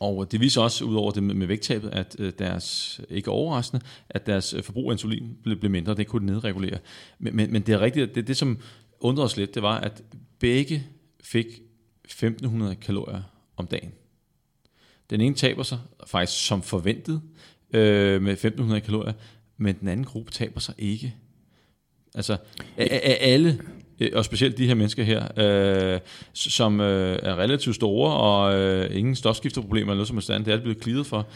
og det viser også, ud over det med vægttabet, at øh, deres, ikke overraskende, at deres øh, forbrug af insulin blev, blev mindre, det kunne det nedregulere. Men, men, men det er rigtigt, det, det som undrede os lidt, det var, at begge fik 1500 kalorier om dagen. Den ene taber sig faktisk som forventet øh, med 1500 kalorier, men den anden gruppe taber sig ikke. Altså, alle og specielt de her mennesker her, øh, som øh, er relativt store, og øh, ingen stofskifteproblemer eller noget som stand, det er blevet klidet for,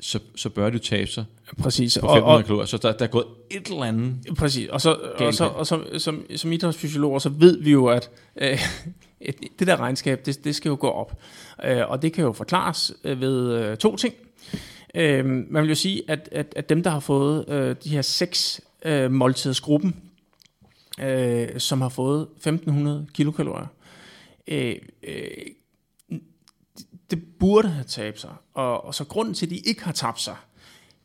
så, så bør det tabe sig Præcis. på 500 kalorier. Så der, der er gået et eller andet Præcis. Og, så, og, så, og så, som, som idrætsfysiologer, så ved vi jo, at øh, det der regnskab, det, det skal jo gå op. Øh, og det kan jo forklares øh, ved øh, to ting. Øh, man vil jo sige, at, at, at dem, der har fået øh, de her seks øh, måltidsgruppen, øh, som har fået 1500 kilokalorier, øh, øh, det burde have tabt sig. Og, og så grunden til, at de ikke har tabt sig,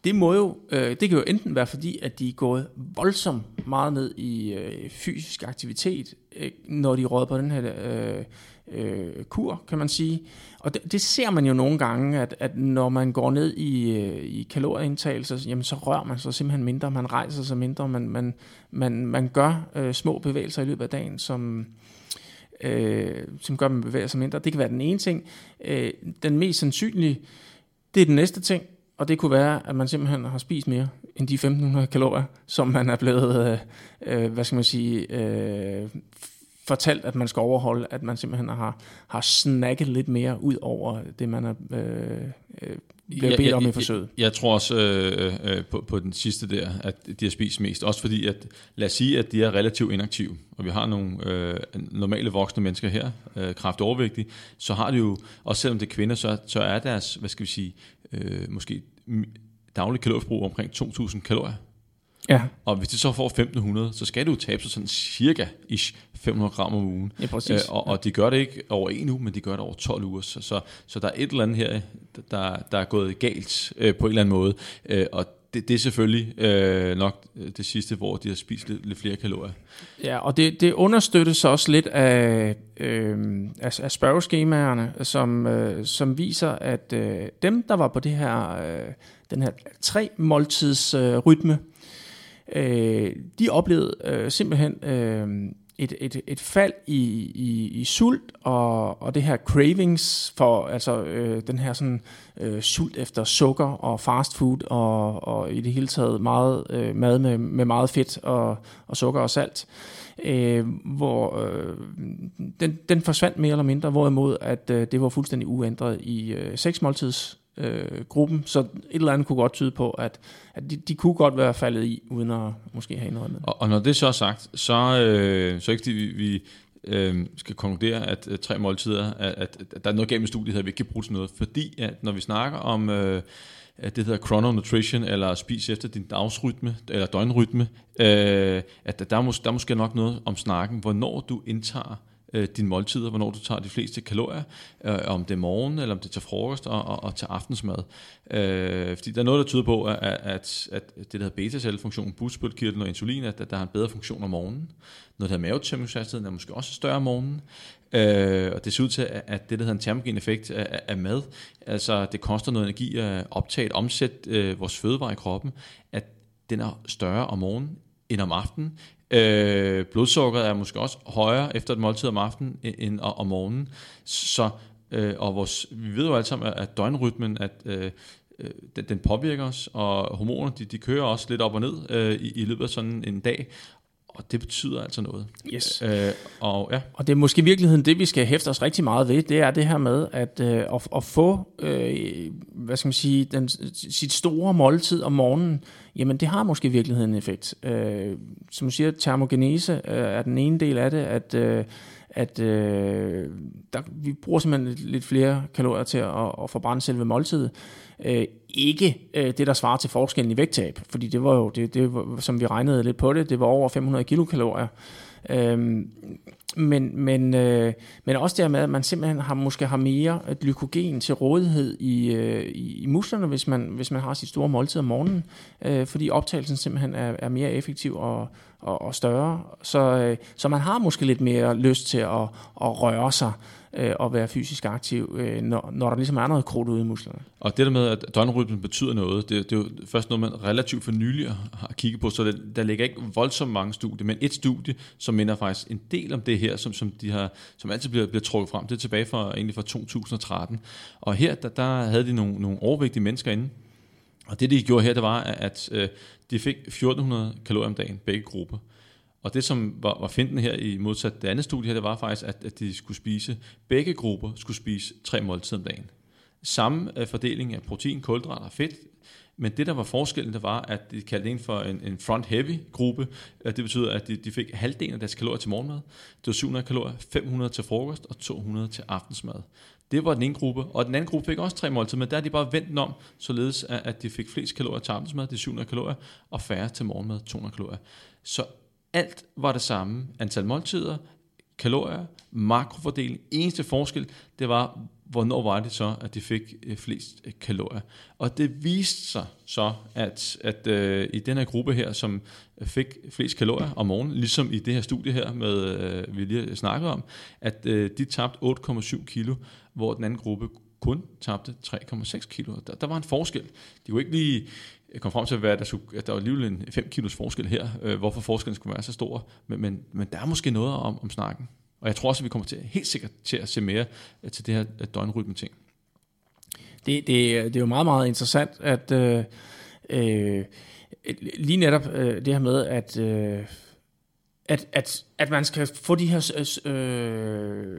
det må jo, øh, det kan jo enten være fordi, at de er gået voldsomt meget ned i øh, fysisk aktivitet, øh, når de råder på den her øh, øh, kur, kan man sige. Og det, det ser man jo nogle gange, at, at når man går ned i, øh, i kalorieindtagelse, jamen så rører man sig simpelthen mindre, man rejser sig mindre, man, man, man, man gør øh, små bevægelser i løbet af dagen, som, øh, som gør, at man bevæger sig mindre. Det kan være den ene ting. Øh, den mest sandsynlige, det er den næste ting, og det kunne være, at man simpelthen har spist mere end de 1500 kalorier, som man er blevet, øh, øh, hvad skal man sige, øh, fortalt, at man skal overholde, at man simpelthen har, har snakket lidt mere ud over det, man er øh, øh, bliver bedt om i forsøget. Jeg, jeg tror også øh, øh, på, på den sidste der, at de har spist mest. Også fordi, at lad os sige, at de er relativt inaktive, og vi har nogle øh, normale voksne mennesker her, øh, kraft overvægtige, så har de jo, også selvom det er kvinder, så, så er deres, hvad skal vi sige, øh, måske daglig kalorieforbrug omkring 2.000 kalorier. Ja. Og hvis de så får 1.500, så skal du tabe sig sådan cirka ish 500 gram om ugen. Ja, præcis. Øh, og, og de gør det ikke over en uge, men de gør det over 12 uger. Så, så, så der er et eller andet her, der, der er gået galt øh, på en eller anden måde. Øh, og det, det er selvfølgelig øh, nok det sidste, hvor de har spist lidt, lidt flere kalorier. Ja, og det, det understøttes også lidt af, øh, af, af spørgeskemaerne, som, øh, som viser, at øh, dem, der var på det her, øh, den her tre måltids øh, rytme, øh, de oplevede øh, simpelthen øh, et, et, et fald i, i, i sult og, og det her cravings for altså øh, den her sådan øh, sult efter sukker og fast food og, og i det hele taget meget øh, mad med, med meget fedt og, og sukker og salt. Øh, hvor øh, den, den forsvandt mere eller mindre, hvorimod at øh, det var fuldstændig uændret i øh, seks måltids øh, gruppen, så et eller andet kunne godt tyde på, at, at de, de kunne godt være faldet i, uden at måske have noget andet. Og, og når det så er sagt, så, øh, så ikke fordi vi, vi øh, skal konkludere, at øh, tre måltider, at, at, at der er noget gennem studiet her, vi ikke kan bruge til noget, fordi at når vi snakker om... Øh, at det hedder chrononutrition, eller spis efter din dagsrytme, eller døgnrytme, øh, at der, der, er mås- der er måske nok noget om snakken, hvornår du indtager øh, dine måltider, hvornår du tager de fleste kalorier, øh, om det er morgen, eller om det er til frokost og, og, og til aftensmad. Øh, fordi der er noget, der tyder på, at, at, at det der hedder beta-cellefunktion, bugspytkirtlen og insulin, at, at der har en bedre funktion om morgenen. Noget, der hedder mavetæmningshastigheden, altså er måske også større om morgenen. Øh, og det ser ud til, at det, der hedder en termogen effekt af, af mad, altså det koster noget energi at optage et omsæt øh, vores fødevarer i kroppen, at den er større om morgenen end om aftenen. Øh, blodsukkeret er måske også højere efter et måltid om aftenen e-, end om morgenen. Så, øh, og vores, vi ved jo alle sammen, at døgnrytmen, at øh, øh, den, den påvirker os, og hormoner, de, de kører også lidt op og ned øh, i, i løbet af sådan en dag, og det betyder altså noget. Yes. Øh, og, ja. og det er måske i virkeligheden det, vi skal hæfte os rigtig meget ved, det er det her med at, øh, at, at få øh, hvad skal man sige, den, sit store måltid om morgenen, jamen det har måske i virkeligheden en effekt. Øh, som du siger, termogenese øh, er den ene del af det, at øh, at øh, der, vi bruger simpelthen lidt, lidt flere kalorier til at, at forbrænde selve måltidet. Øh, ikke øh, det, der svarer til forskellen i vægttab, fordi det var jo, det, det var, som vi regnede lidt på det, det var over 500 kilokalorier. Øhm, men, men, øh, men også dermed, at man simpelthen har, måske har mere glykogen til rådighed i, øh, i, i musklerne, hvis man, hvis man har sit store måltid om morgenen, øh, fordi optagelsen simpelthen er, er mere effektiv og, og, og større. Så, øh, så man har måske lidt mere lyst til at, at røre sig øh, at være fysisk aktiv, øh, når, når der ligesom er noget krudt ude i musklerne. Og det der med, at døgnrytmen betyder noget, det, det er jo først noget, man relativt for nylig har kigget på, så det, der ligger ikke voldsomt mange studier, men et studie, som minder faktisk en del om det her, som, som, de har, som altid bliver, bliver trukket frem. Det er tilbage fra, egentlig fra 2013. Og her, der, der havde de nogle, nogle overvægtige mennesker inde, og det, de gjorde her, det var, at øh, de fik 1400 kalorier om dagen, begge grupper. Og det, som var, var finden her i modsat det andet studie her, det var faktisk, at, at de skulle spise, begge grupper skulle spise tre måltider om dagen. Samme uh, fordeling af protein, kulhydrater og fedt, men det, der var forskellen, det var, at de kaldte en for en, en front-heavy gruppe. Øh, det betyder, at de, de fik halvdelen af deres kalorier til morgenmad. Det var 700 kalorier, 500 til frokost og 200 til aftensmad. Det var den ene gruppe, og den anden gruppe fik også tre måltider, men der er de bare vendt om, således at de fik flest kalorier til aftensmad, det er 700 kalorier, og færre til morgenmad, 200 kalorier. Så alt var det samme. Antal måltider, kalorier, makrofordeling. Eneste forskel, det var, hvornår var det så, at de fik eh, flest eh, kalorier. Og det viste sig så, at, at øh, i den her gruppe her, som fik flest kalorier om morgenen, ligesom i det her studie her, med, øh, vi lige snakkede om, at øh, de tabte 8,7 kilo, hvor den anden gruppe kun tabte 3,6 kilo. Der, der var en forskel. De kunne ikke lige kom frem til, at, der, skulle, at der var alligevel en 5 kilos forskel her, øh, hvorfor forskellen skulle være så stor. Men, men, men der er måske noget om, om snakken. Og jeg tror også, at vi kommer til, helt sikkert til at se mere øh, til det her øh, døgnrytme-ting. Det, det, det er jo meget, meget interessant, at øh, øh, lige netop øh, det her med, at... Øh, at, at, at man skal få de her øh, øh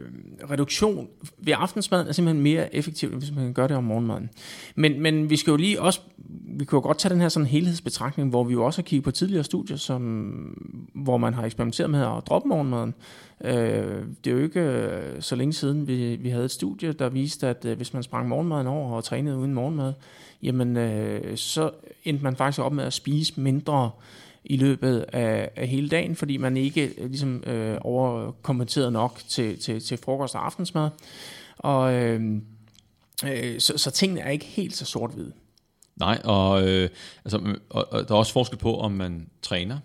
reduktion ved aftensmaden er simpelthen mere effektivt, hvis man kan gøre det om morgenmaden. Men, men vi skal jo lige også, vi kan jo godt tage den her sådan helhedsbetragtning, hvor vi jo også har kigget på tidligere studier, som, hvor man har eksperimenteret med at droppe morgenmaden. Øh, det er jo ikke øh, så længe siden, vi, vi havde et studie, der viste, at øh, hvis man sprang morgenmaden over og trænede uden morgenmad, jamen øh, så endte man faktisk op med at spise mindre i løbet af, af hele dagen, fordi man ikke øh, ligesom øh, overkompenserede nok til, til, til frokost og aftensmad. Og øh, øh, så, så tingene er ikke helt så sort-hvide. Nej, og, øh, altså, og, og der er også forskel på, om man træner,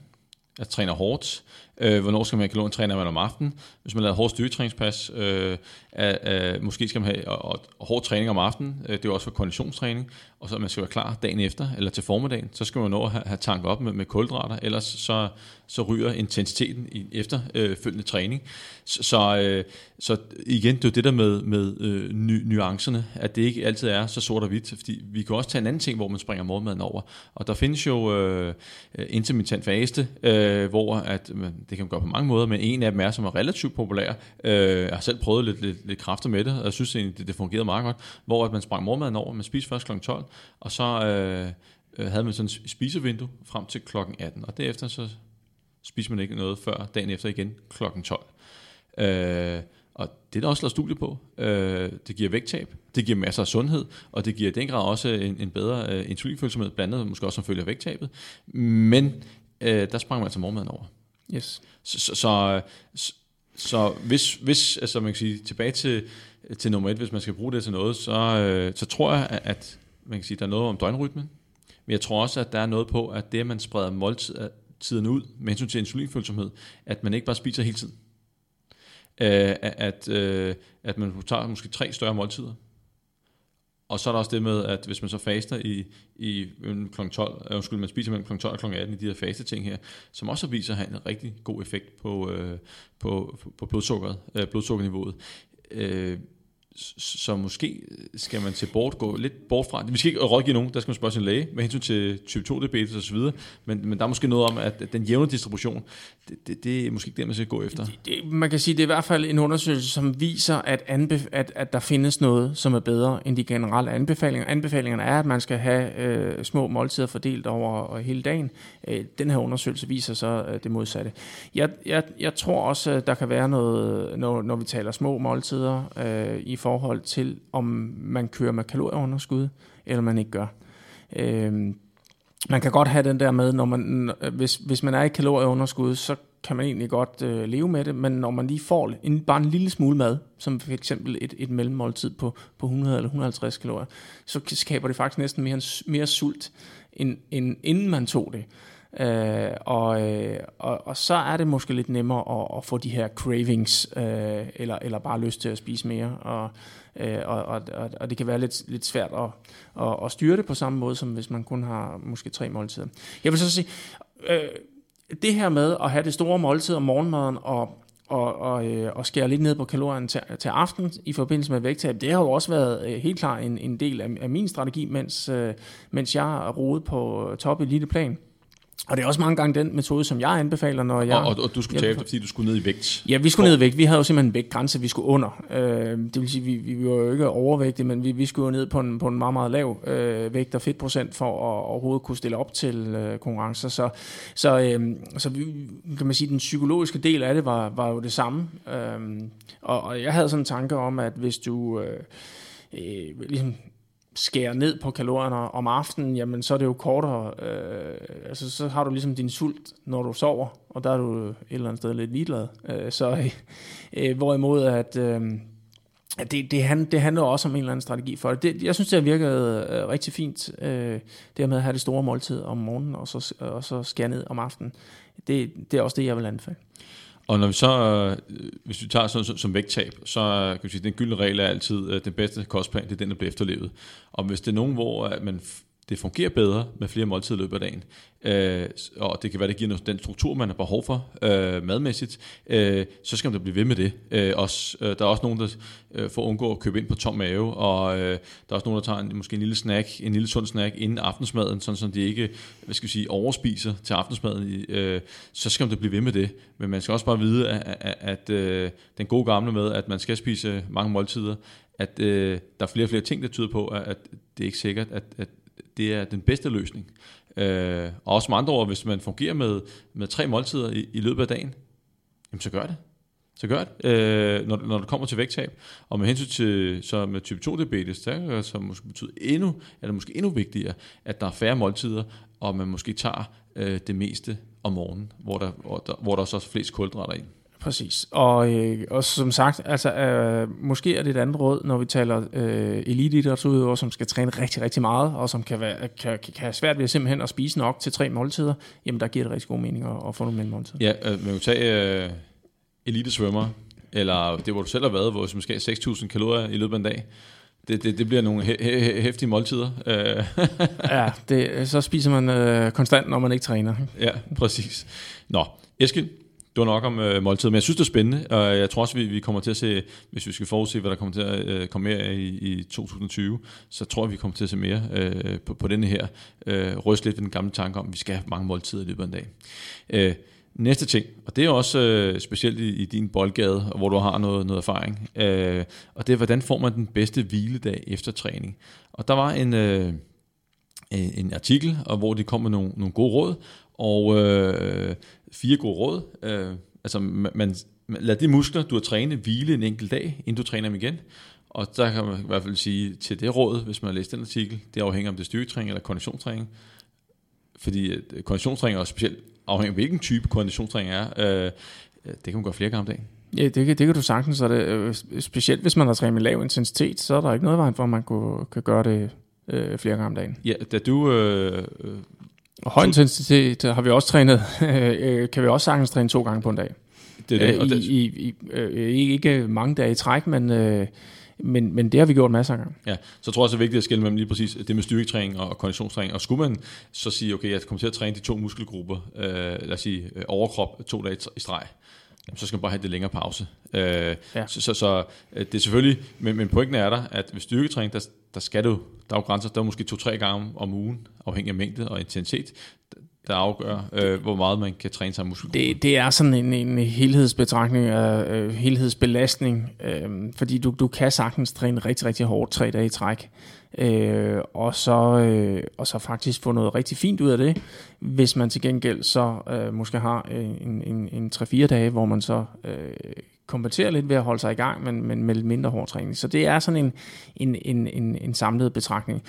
altså træner hårdt, Øh, hvornår skal man have træner man om aftenen? Hvis man laver hårdt styrketræningspas, øh, øh, måske skal man have og, og hård træning om aftenen. Øh, det er også for konditionstræning. Og så man skal være klar dagen efter, eller til formiddagen. Så skal man nå at have, have tanket op med, med kulhydrater, ellers så, så ryger intensiteten i efterfølgende øh, træning. Så, så, øh, så igen, det er det der med, med øh, ny, nuancerne, at det ikke altid er så sort og hvidt. Fordi vi kan også tage en anden ting, hvor man springer morgenmaden over. Og der findes jo øh, intermittent faste, øh, hvor at man, det kan man gøre på mange måder, men en af dem er, som er relativt populær. Øh, jeg har selv prøvet lidt, lidt, lidt kræfter med det, og jeg synes egentlig, det, det fungerede meget godt, hvor at man sprang morgenmaden over, man spiste først kl. 12, og så øh, øh, havde man sådan et spisevindue frem til kl. 18, og derefter så spiser man ikke noget før dagen efter igen kl. 12. Øh, og det er der også lavet studie på. Øh, det giver vægttab, det giver masser af sundhed, og det giver i den grad også en, en bedre øh, insulinfølsomhed, blandt andet måske også som følge af vægttabet. Men øh, der sprang man altså morgenmaden over. Yes. Så, så, så, så, så hvis, hvis altså man kan sige, tilbage til, til nummer et, hvis man skal bruge det til noget, så, øh, så tror jeg, at man kan sige, der er noget om døgnrytmen, men jeg tror også, at der er noget på, at det, at man spreder måltiden ud med hensyn til insulinfølsomhed, at man ikke bare spiser hele tiden. Øh, at, øh, at man tager måske tre større måltider, og så er der også det med, at hvis man så faster i, i kl. 12, øh, undskyld, man spiser mellem kl. 12 og kl. 18 i de her faste ting her, som også viser at have en rigtig god effekt på, øh, på, på blodsukkeret, øh, blodsukkerniveauet. Øh, så måske skal man til bort, gå lidt bort fra. Vi skal ikke rådgive nogen, der skal man spørge sin læge med hensyn til type 2 diabetes osv., men, men der er måske noget om, at den jævne distribution, det, det, det er måske ikke det, man skal gå efter. Det, det, man kan sige, det er i hvert fald en undersøgelse, som viser, at, anbef- at, at der findes noget, som er bedre end de generelle anbefalinger. Anbefalingerne er, at man skal have øh, små måltider fordelt over øh, hele dagen. Øh, den her undersøgelse viser så øh, det modsatte. Jeg, jeg, jeg tror også, der kan være noget, når, når vi taler små måltider, øh, i forhold forhold til, om man kører med kalorieunderskud, eller man ikke gør. Øh, man kan godt have den der med, når man, hvis, hvis man er i kalorieunderskud, så kan man egentlig godt øh, leve med det, men når man lige får en, bare en lille smule mad, som for eksempel et, et mellemmåltid på, på 100 eller 150 kalorier, så skaber det faktisk næsten mere, mere sult, end, end inden man tog det. Øh, og, øh, og, og så er det måske lidt nemmere at, at få de her cravings, øh, eller, eller bare lyst til at spise mere, og, øh, og, og, og det kan være lidt, lidt svært at, at, at styre det på samme måde, som hvis man kun har måske tre måltider. Jeg vil så sige, øh, det her med at have det store måltid om morgenmaden, og og, og, øh, og skære lidt ned på kalorien til, til aften i forbindelse med vægttab, det har jo også været øh, helt klart en, en del af, af min strategi, mens, øh, mens jeg roede på top elite plan. Og det er også mange gange den metode, som jeg anbefaler, når jeg... Og, og, og du skulle tage efter, fordi du skulle ned i vægt? Ja, vi skulle ned i vægt. Vi havde jo simpelthen en vægtgrænse, vi skulle under. Øh, det vil sige, vi, vi var jo ikke overvægtige, men vi, vi skulle jo ned på en, på en meget, meget lav øh, vægt og fedtprocent for at overhovedet kunne stille op til øh, konkurrencer. Så, så, øh, så vi, kan man sige, den psykologiske del af det var, var jo det samme. Øh, og, og jeg havde sådan en tanke om, at hvis du... Øh, øh, ligesom skærer ned på kalorierne om aftenen, jamen så er det jo kortere, øh, altså så har du ligesom din sult, når du sover, og der er du et eller andet sted lidt ligeglad. Øh, så øh, øh hvorimod at... Øh, det, det, hand, det handler også om en eller anden strategi for det. det jeg synes, det har virket øh, rigtig fint, øh, det her med at have det store måltid om morgenen, og så, og så skære ned om aftenen. Det, det er også det, jeg vil anbefale. Og når vi så, øh, hvis vi tager sådan som, som vægttab, så øh, kan vi sige, at den gyldne regel er altid, at den bedste kostplan, det er den, der bliver efterlevet. Og hvis det er nogen, hvor øh, man det fungerer bedre med flere måltider i løbet af dagen. Øh, og det kan være, det giver den struktur, man har behov for øh, madmæssigt. Øh, så skal man da blive ved med det. Øh, også, øh, der er også nogen, der øh, får undgå at købe ind på tom mave, og øh, der er også nogen, der tager en, måske en lille snack, en lille sund snack inden aftensmaden, sådan som de ikke hvad skal vi sige, overspiser til aftensmaden. Øh, så skal man da blive ved med det. Men man skal også bare vide, at, at, at øh, den gode gamle med, at man skal spise mange måltider, at øh, der er flere og flere ting, der tyder på, at, at det er ikke sikkert, at, at det er den bedste løsning. Øh, og også med andre ord, hvis man fungerer med, med tre måltider i, i løbet af dagen, jamen så gør det. Så gør det, øh, når, når det kommer til vægttab. Og med hensyn til så med type 2 diabetes, der så måske betyder endnu, eller måske endnu vigtigere, at der er færre måltider, og man måske tager øh, det meste om morgenen, hvor der, hvor der, hvor der så er flest kulhydrater i. Præcis. Og, øh, og som sagt, altså, øh, måske er det et andet råd, når vi taler øh, eliteidrætsudøvere, som skal træne rigtig, rigtig meget, og som kan, være, kan, kan have svært ved simpelthen at spise nok til tre måltider, jamen der giver det rigtig god mening at, at få nogle måltider. Ja, øh, man kan tage øh, elitesvømmer, eller det hvor du selv har været, hvor du måske har 6.000 kalorier i løbet af en dag. Det, det, det bliver nogle hæ- hæ- hæftige måltider. Øh. ja, det, så spiser man øh, konstant, når man ikke træner. Ja, præcis. Nå, Eskild, det var nok om øh, måltid, men jeg synes, det er spændende, og jeg tror også, vi, vi kommer til at se, hvis vi skal forudse, hvad der kommer til at øh, komme mere i, i 2020, så tror jeg, vi kommer til at se mere øh, på, på denne her. Øh, ryst lidt ved den gamle tanke om, at vi skal have mange måltider i løbet af en dag. Øh, næste ting, og det er også øh, specielt i, i din boldgade, hvor du har noget, noget erfaring, øh, og det er, hvordan får man den bedste hviledag efter træning. Og der var en... Øh, en artikel, og hvor de kom med nogle, nogle gode råd, og øh, fire gode råd. Øh, altså, man, lad de muskler, du har trænet, hvile en enkelt dag, inden du træner dem igen. Og der kan man i hvert fald sige til det råd, hvis man har læst den artikel, det afhænger om det er styrketræning eller konditionstræning. Fordi øh, konditionstræning, og specielt afhænger af hvilken type konditionstræning er, øh, det kan man gøre flere gange om dagen. Ja, det kan, det kan du sagtens. Så det, øh, specielt hvis man har trænet med lav intensitet, så er der ikke noget vejen for, at man kunne, kan gøre det øh, flere gange om dagen. Ja, da du øh, og høj intensitet har vi også trænet, øh, kan vi også sagtens træne to gange på en dag. Det er det. Øh, I, i, i, øh, ikke mange dage i træk, men, men, men det har vi gjort masser af gange. Ja, så tror jeg også, det er vigtigt at skille mellem lige præcis det med styrketræning og konditionstræning. Og skulle man så sige, okay, jeg kommer til at træne de to muskelgrupper, øh, lad os sige overkrop to dage i streg, så skal man bare have det længere pause. Øh, ja. Så, så, så det er selvfølgelig, men, men pointen er der, at ved styrketræning, der, der skal du, der er jo grænser, der er måske to-tre gange om ugen, afhængig af mængde og intensitet, der afgør, øh, hvor meget man kan træne sig muskelgruppen. Det, det er sådan en, en helhedsbetragtning, øh, øh, helhedsbelastning, øh, fordi du, du kan sagtens træne rigtig, rigtig hårdt tre dage i træk, øh, og, så, øh, og så faktisk få noget rigtig fint ud af det, hvis man til gengæld så øh, måske har øh, en, en, en 3-4 dage, hvor man så øh, kompensere lidt ved at holde sig i gang, men, men med lidt mindre hård træning. Så det er sådan en, en, en, en, en samlet betragtning.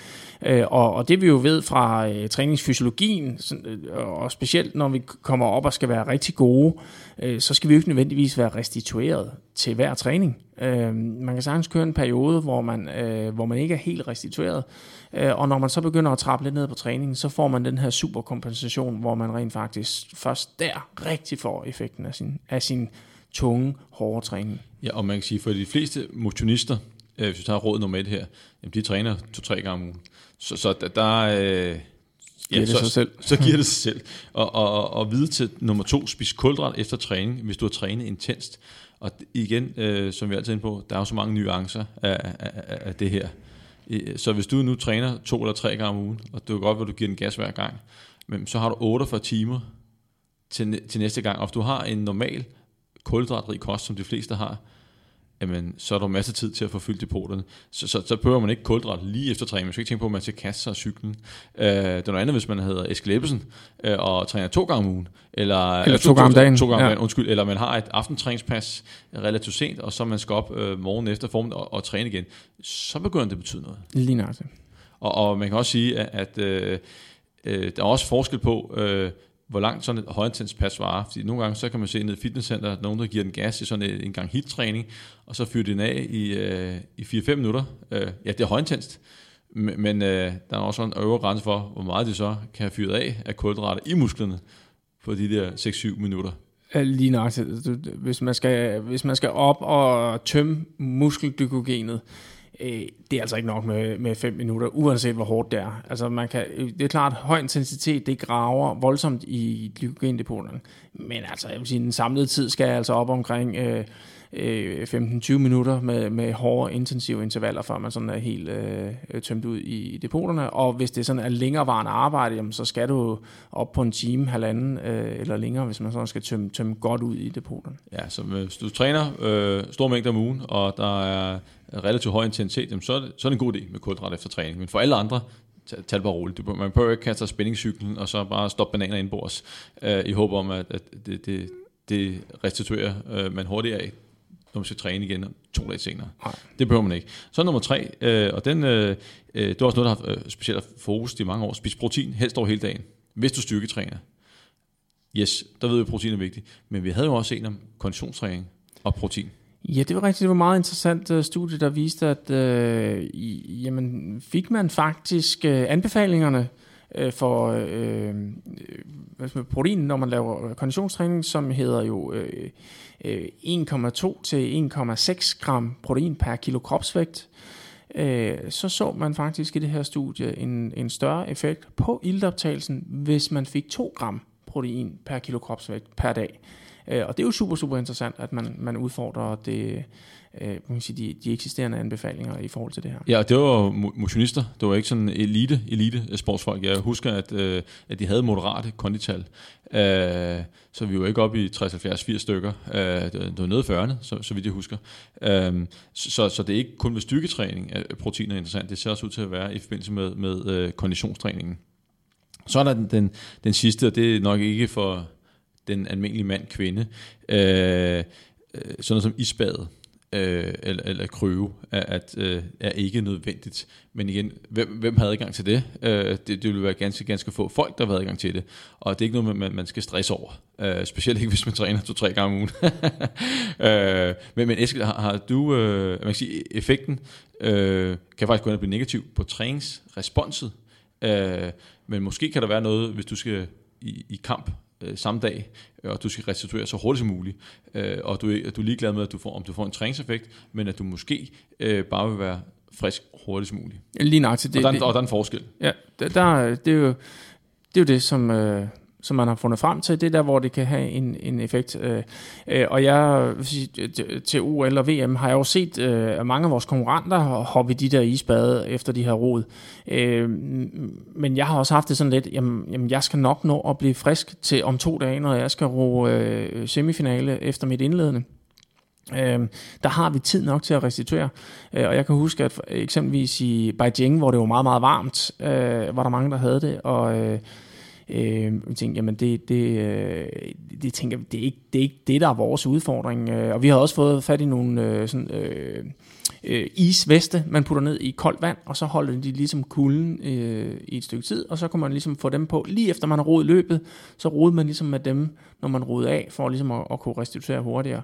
Øh, og, og det vi jo ved fra øh, træningsfysiologien, sådan, øh, og specielt når vi kommer op og skal være rigtig gode, øh, så skal vi jo ikke nødvendigvis være restitueret til hver træning. Øh, man kan sagtens køre en periode, hvor man, øh, hvor man ikke er helt restitueret, øh, og når man så begynder at trappe lidt ned på træningen, så får man den her superkompensation, hvor man rent faktisk først der rigtig får effekten af sin, af sin tunge, hårde træning. Ja, og man kan sige, for de fleste motionister, øh, hvis vi tager råd nummer et her, jamen de træner to-tre gange om ugen. Så, så der, der øh, Ja, det så, sig selv. så giver det sig selv. Og, og, og vide til nummer to, spis kulhydrat efter træning, hvis du har trænet intenst. Og igen, øh, som vi altid er inde på, der er jo så mange nuancer af, af, af, af det her. Så hvis du nu træner to eller tre gange om ugen, og det er godt, at du giver den gas hver gang, men så har du 48 timer til, til næste gang. Og hvis du har en normal kulhydratrig kost, som de fleste har, jamen, så er der masser af tid til at få fyldt depoterne. Så, så, så behøver man ikke kulhydrat lige efter træning. Man skal ikke tænke på, at man skal kaste sig af cyklen. Øh, det er noget andet, hvis man hedder Eskild Ebbesen, øh, og træner to gange om ugen. Eller, eller to, gange om dagen. To gange ja. dagen, undskyld. Eller man har et aftentræningspas relativt sent, og så man skal op øh, morgen efter formen og, og træne igen. Så begynder det at betyde noget. Lige nøjagtigt. Og, og man kan også sige, at, at øh, øh, der er også forskel på, øh, hvor langt sådan et højintens pas varer. Fordi nogle gange, så kan man se ned i fitnesscenter, at nogen, der giver den gas i sådan en, en gang hit-træning, og så fyrer den af i, øh, i 4-5 minutter. Øh, ja, det er højintenst. Men, men øh, der er også en øvre grænse for, hvor meget de så kan have fyret af af kulhydrater i musklerne på de der 6-7 minutter. Lige nok. Hvis man skal, hvis man skal op og tømme muskelglykogenet, øh, det er altså ikke nok med, med 5 minutter, uanset hvor hårdt det er. Altså man kan, øh, det er klart, at høj intensitet, det graver voldsomt i glykogendepoterne. Men altså, jeg vil sige, den samlede tid skal altså op omkring øh, øh, 15-20 minutter med, med hårde, intensive intervaller, før man sådan er helt øh, øh, tømt ud i depoterne. Og hvis det sådan er længerevarende arbejde, jamen, så skal du op på en time, halvanden øh, eller længere, hvis man sådan skal tømme, tømme godt ud i depoterne. Ja, så hvis du træner øh, store mængder om ugen, og der er relativt høj intensitet, så, er det, så er det en god idé med kulhydrat efter træning. Men for alle andre, tag bare roligt. Man behøver ikke kaste spændingscyklen, og så bare stoppe bananer indbords, øh, i håb om, at, at det, det, det restituerer øh, man hurtigt af når man skal træne igen to dage senere. Nej. Det behøver man ikke. Så nummer tre, øh, og den, øh, øh, det er også noget, der har øh, specielt fokus i mange år. Spis protein, helst over hele dagen. Hvis du styrketræner. Yes, der ved vi, at protein er vigtigt. Men vi havde jo også en om konditionstræning og protein. Ja, det var rigtigt. Det var meget interessant uh, studie, der viste, at uh, i, jamen, fik man faktisk uh, anbefalingerne uh, for uh, protein, når man laver konditionstræning, som hedder jo uh, 1,2 til 1,6 gram protein per kilo kropsvægt, øh, så så man faktisk i det her studie en, en større effekt på iltoptagelsen, hvis man fik 2 gram protein per kilo kropsvægt per dag. Øh, og det er jo super, super interessant, at man, man udfordrer det, øh, man sige, de, de eksisterende anbefalinger i forhold til det her. Ja, det var motionister. Det var ikke sådan elite, elite sportsfolk. Jeg husker, at, øh, at de havde moderate kondital. Øh, så vi var ikke oppe i 60, 70, 80 stykker. Øh, det var nede i 40'erne, så, så vidt jeg husker. Øh, så, så det er ikke kun ved styrketræning, at protein er interessant. Det ser også ud til at være i forbindelse med, med øh, konditionstræningen. Så er der den, den, den sidste, og det er nok ikke for den almindelige mand-kvinde. Øh, øh, sådan noget som isbadet øh, eller, eller krøve, at, at øh, er ikke nødvendigt. Men igen, hvem, hvem havde adgang til det? Øh, det? Det ville være ganske, ganske få folk, der havde adgang til det. Og det er ikke noget, man, man skal stresse over. Øh, specielt ikke, hvis man træner to-tre gange om ugen. øh, men, men Eskild, har, har du, øh, man kan sige, effekten øh, kan faktisk gå ind og blive negativ på træningsresponset. Øh, men måske kan der være noget, hvis du skal i, i kamp øh, samme dag, og du skal restituere så hurtigt som muligt, øh, og du, du er ligeglad med, at du får, om du får en træningseffekt, men at du måske øh, bare vil være frisk hurtigt som muligt. Lige nok til det. Og der, og der er en forskel. Ja, der, der, det, er jo, det er jo det, som... Øh som man har fundet frem til, det er der, hvor det kan have en, en effekt. Øh, øh og jeg til OL og VM har jeg jo set øh, mange af vores konkurrenter hoppe i de der isbade efter de her rod. Øh, men jeg har også haft det sådan lidt, jamen, jamen jeg skal nok nå at blive frisk til om to dage, når jeg skal ro øh, semifinale efter mit indledende. der har vi tid nok til at restituere. og jeg kan huske, at eksempelvis i Beijing, hvor det var meget, meget varmt, var der mange, der havde det, og Øh, Øh, jeg tænkte, jamen det, det, øh, det, tænker, det, er ikke, det er ikke det, der er vores udfordring. Øh, og vi har også fået fat i nogle øh, sådan, øh, øh, isveste, man putter ned i koldt vand, og så holder de ligesom kulden øh, i et stykke tid, og så kan man ligesom få dem på. Lige efter man har rodet løbet, så roder man ligesom med dem, når man rodede af, for ligesom at, at kunne restituere hurtigere.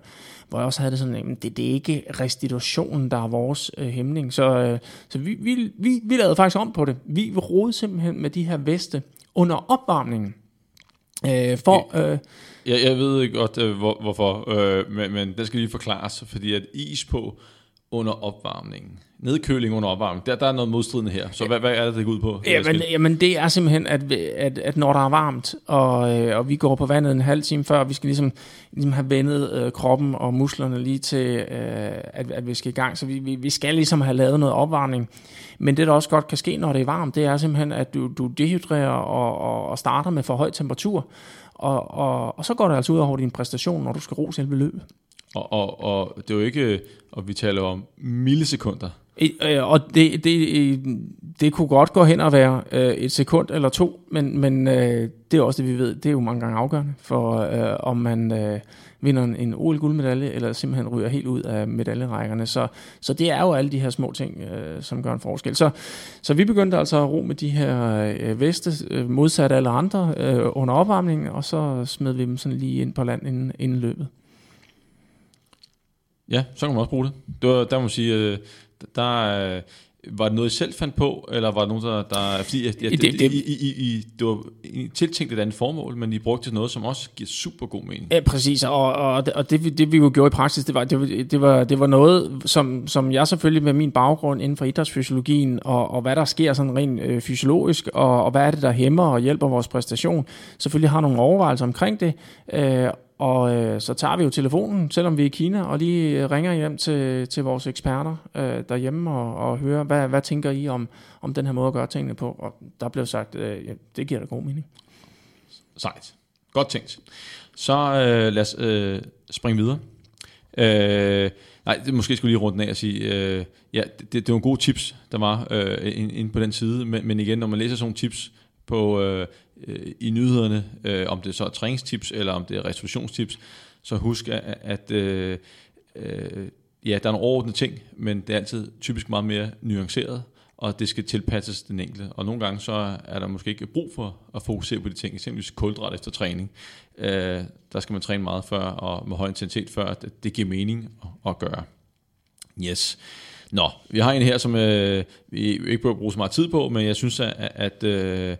Hvor jeg også havde det sådan, jamen det, det er ikke restitutionen, der er vores øh, hæmning. Så, øh, så vi, vi, vi, vi lavede faktisk om på det. Vi rodede simpelthen med de her veste, under opvarmningen. Øh, for, øh, jeg, jeg ved godt, øh, hvor, hvorfor, øh, men, men det skal lige forklares, fordi at is på under opvarmningen, nedkøling under opvarmning, der, der er noget modstridende her. Så hvad, hvad er det, det går ud på? Jamen, jamen det er simpelthen, at, at, at når der er varmt, og, øh, og vi går på vandet en halv time før, vi skal ligesom, ligesom have vendet øh, kroppen og musklerne lige til, øh, at, at vi skal i gang. Så vi, vi, vi skal ligesom have lavet noget opvarmning. Men det, der også godt kan ske, når det er varmt, det er simpelthen, at du, du dehydrerer og, og, og starter med for høj temperatur. Og, og, og så går det altså ud over din præstation, når du skal ro selve løbet. Og, og, og det er jo ikke, og vi taler om millisekunder. Øh, og det, det, det kunne godt gå hen og være øh, et sekund eller to, men, men øh, det er også det, vi ved. Det er jo mange gange afgørende for, øh, om man øh, vinder en, en OL-guldmedalje, eller simpelthen ryger helt ud af medaljerækkerne. Så, så det er jo alle de her små ting, øh, som gør en forskel. Så, så vi begyndte altså at ro med de her øh, veste, øh, modsat alle andre, øh, under opvarmningen, og så smed vi dem sådan lige ind på land inden, inden løbet. Ja, så kan man også bruge det. det var, der må man sige, øh, der, var det noget, I selv fandt på, eller var det nogen, der... der fordi, ja, det, det, det, I, I, I, det var tiltænkt et andet formål, men I brugte noget, som også giver super god mening. Ja, præcis, og, og, og det, det vi jo gjorde i praksis, det var, det, det var, det var noget, som, som jeg selvfølgelig med min baggrund inden for idrætsfysiologien, og, og hvad der sker sådan rent øh, fysiologisk, og, og hvad er det, der hæmmer og hjælper vores præstation, selvfølgelig har nogle overvejelser omkring det, øh, og øh, så tager vi jo telefonen, selvom vi er i Kina, og lige øh, ringer hjem til, til vores eksperter øh, derhjemme og, og hører, hvad, hvad tænker I om, om den her måde at gøre tingene på? Og der blev sagt, øh, ja, det giver da god mening. Sejt. Godt tænkt. Så øh, lad os øh, springe videre. Øh, nej, det måske skulle lige runde af og sige, øh, ja, det, det var nogle gode tips, der var øh, inde på den side, men, men igen, når man læser sådan nogle tips på øh, øh, i nyhederne, øh, om det så er træningstips eller om det er restitutionstips, så husk, at, at øh, øh, ja, der er nogle overordnede ting, men det er altid typisk meget mere nuanceret, og det skal tilpasses den enkelte. Og nogle gange så er der måske ikke brug for at fokusere på de ting, eksempelvis kulhydrat efter træning. Øh, der skal man træne meget før, og med høj intensitet før, at det giver mening at, at gøre. Yes. Nå, vi har en her, som øh, vi ikke bør bruge så meget tid på, men jeg synes, at, at øh,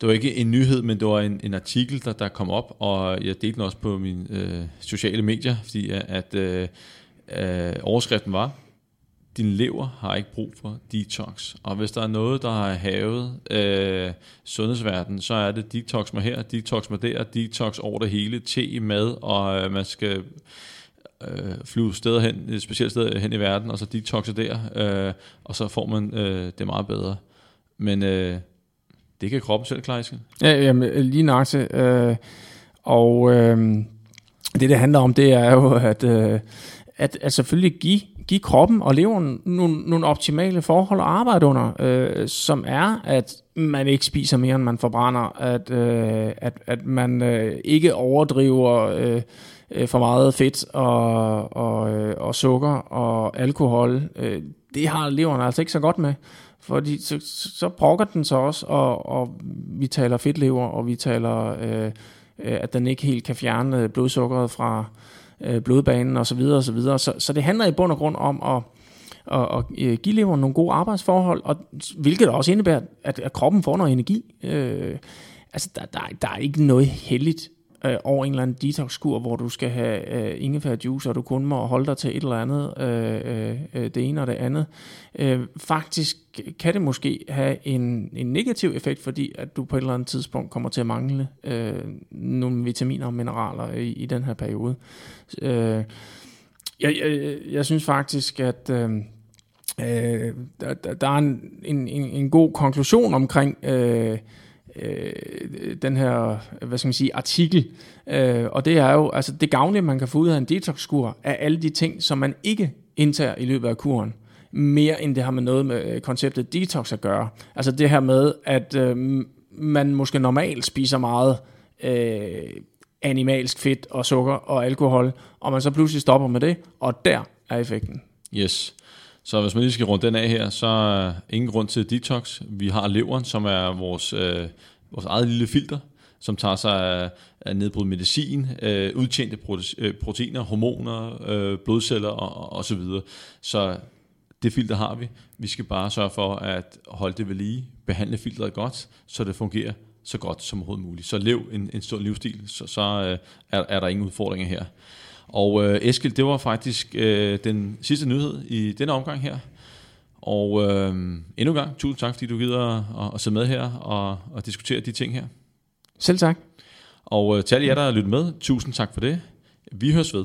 det var ikke en nyhed, men det var en, en artikel, der, der kom op, og jeg delte den også på mine øh, sociale medier, fordi øh, at øh, øh, overskriften var, din lever har ikke brug for detox. Og hvis der er noget, der har havet øh, sundhedsverdenen, så er det detox mig her, detox mig der, detox over det hele, te, mad, og øh, man skal øh, flyve steder hen, et specielt sted hen i verden, og så detoxe der, øh, og så får man øh, det meget bedre. Men øh, det kan kroppen selv klare, Ja, jamen, lige nøjagtigt. Øh, og øh, det, det handler om, det er jo, at, øh, at, at selvfølgelig give, give kroppen og leveren nogle, nogle optimale forhold at arbejde under, øh, som er, at man ikke spiser mere, end man forbrænder, at, øh, at, at man øh, ikke overdriver øh, øh for meget fedt og, og, øh, og sukker og alkohol. Øh, det har leveren altså ikke så godt med. Fordi så, så brokker den så også, og, og vi taler fedtlever, og vi taler, øh, øh at den ikke helt kan fjerne øh, blodsukkeret fra øh, blodbanen osv. Så, videre, og så, videre. så, så det handler i bund og grund om at, at, at øh, give leveren nogle gode arbejdsforhold, og, hvilket også indebærer, at, at kroppen får noget energi. Øh, altså, der, der, der er ikke noget heldigt øh, over en eller anden detox-kur, hvor du skal have øh, ingefærjuice, og du kun må holde dig til et eller andet, øh, øh, øh, det ene og det andet. Øh, faktisk kan det måske have en, en negativ effekt, fordi at du på et eller andet tidspunkt kommer til at mangle øh, nogle vitaminer og mineraler i, i den her periode. Øh, jeg, jeg, jeg synes faktisk, at... Øh, Øh, der, der er en, en, en god konklusion omkring øh, øh, den her, hvad skal man sige, artikel. Øh, og det er jo, altså det gavnlige, man kan få ud af en detoxkur, er alle de ting, som man ikke indtager i løbet af kuren mere end det har med noget med øh, konceptet detox at gøre. Altså det her med, at øh, man måske normalt spiser meget øh, animalsk fedt og sukker og alkohol, og man så pludselig stopper med det, og der er effekten. Yes. Så hvis man lige skal runde den af her, så er ingen grund til detox. Vi har leveren, som er vores, øh, vores eget lille filter, som tager sig af, af nedbrudt medicin, øh, udtjente øh, proteiner, hormoner, øh, blodceller og, og så videre. Så det filter har vi. Vi skal bare sørge for at holde det ved lige, behandle filteret godt, så det fungerer så godt som overhovedet muligt. Så lev en, en stor livsstil, så, så øh, er, er der ingen udfordringer her. Og øh, Eskild, det var faktisk øh, den sidste nyhed i denne omgang her. Og øh, endnu en gang, tusind tak, fordi du gider at, at sidde med her og, og diskutere de ting her. Selv tak. Og øh, til alle jer, der har lyttet med, tusind tak for det. Vi høres ved.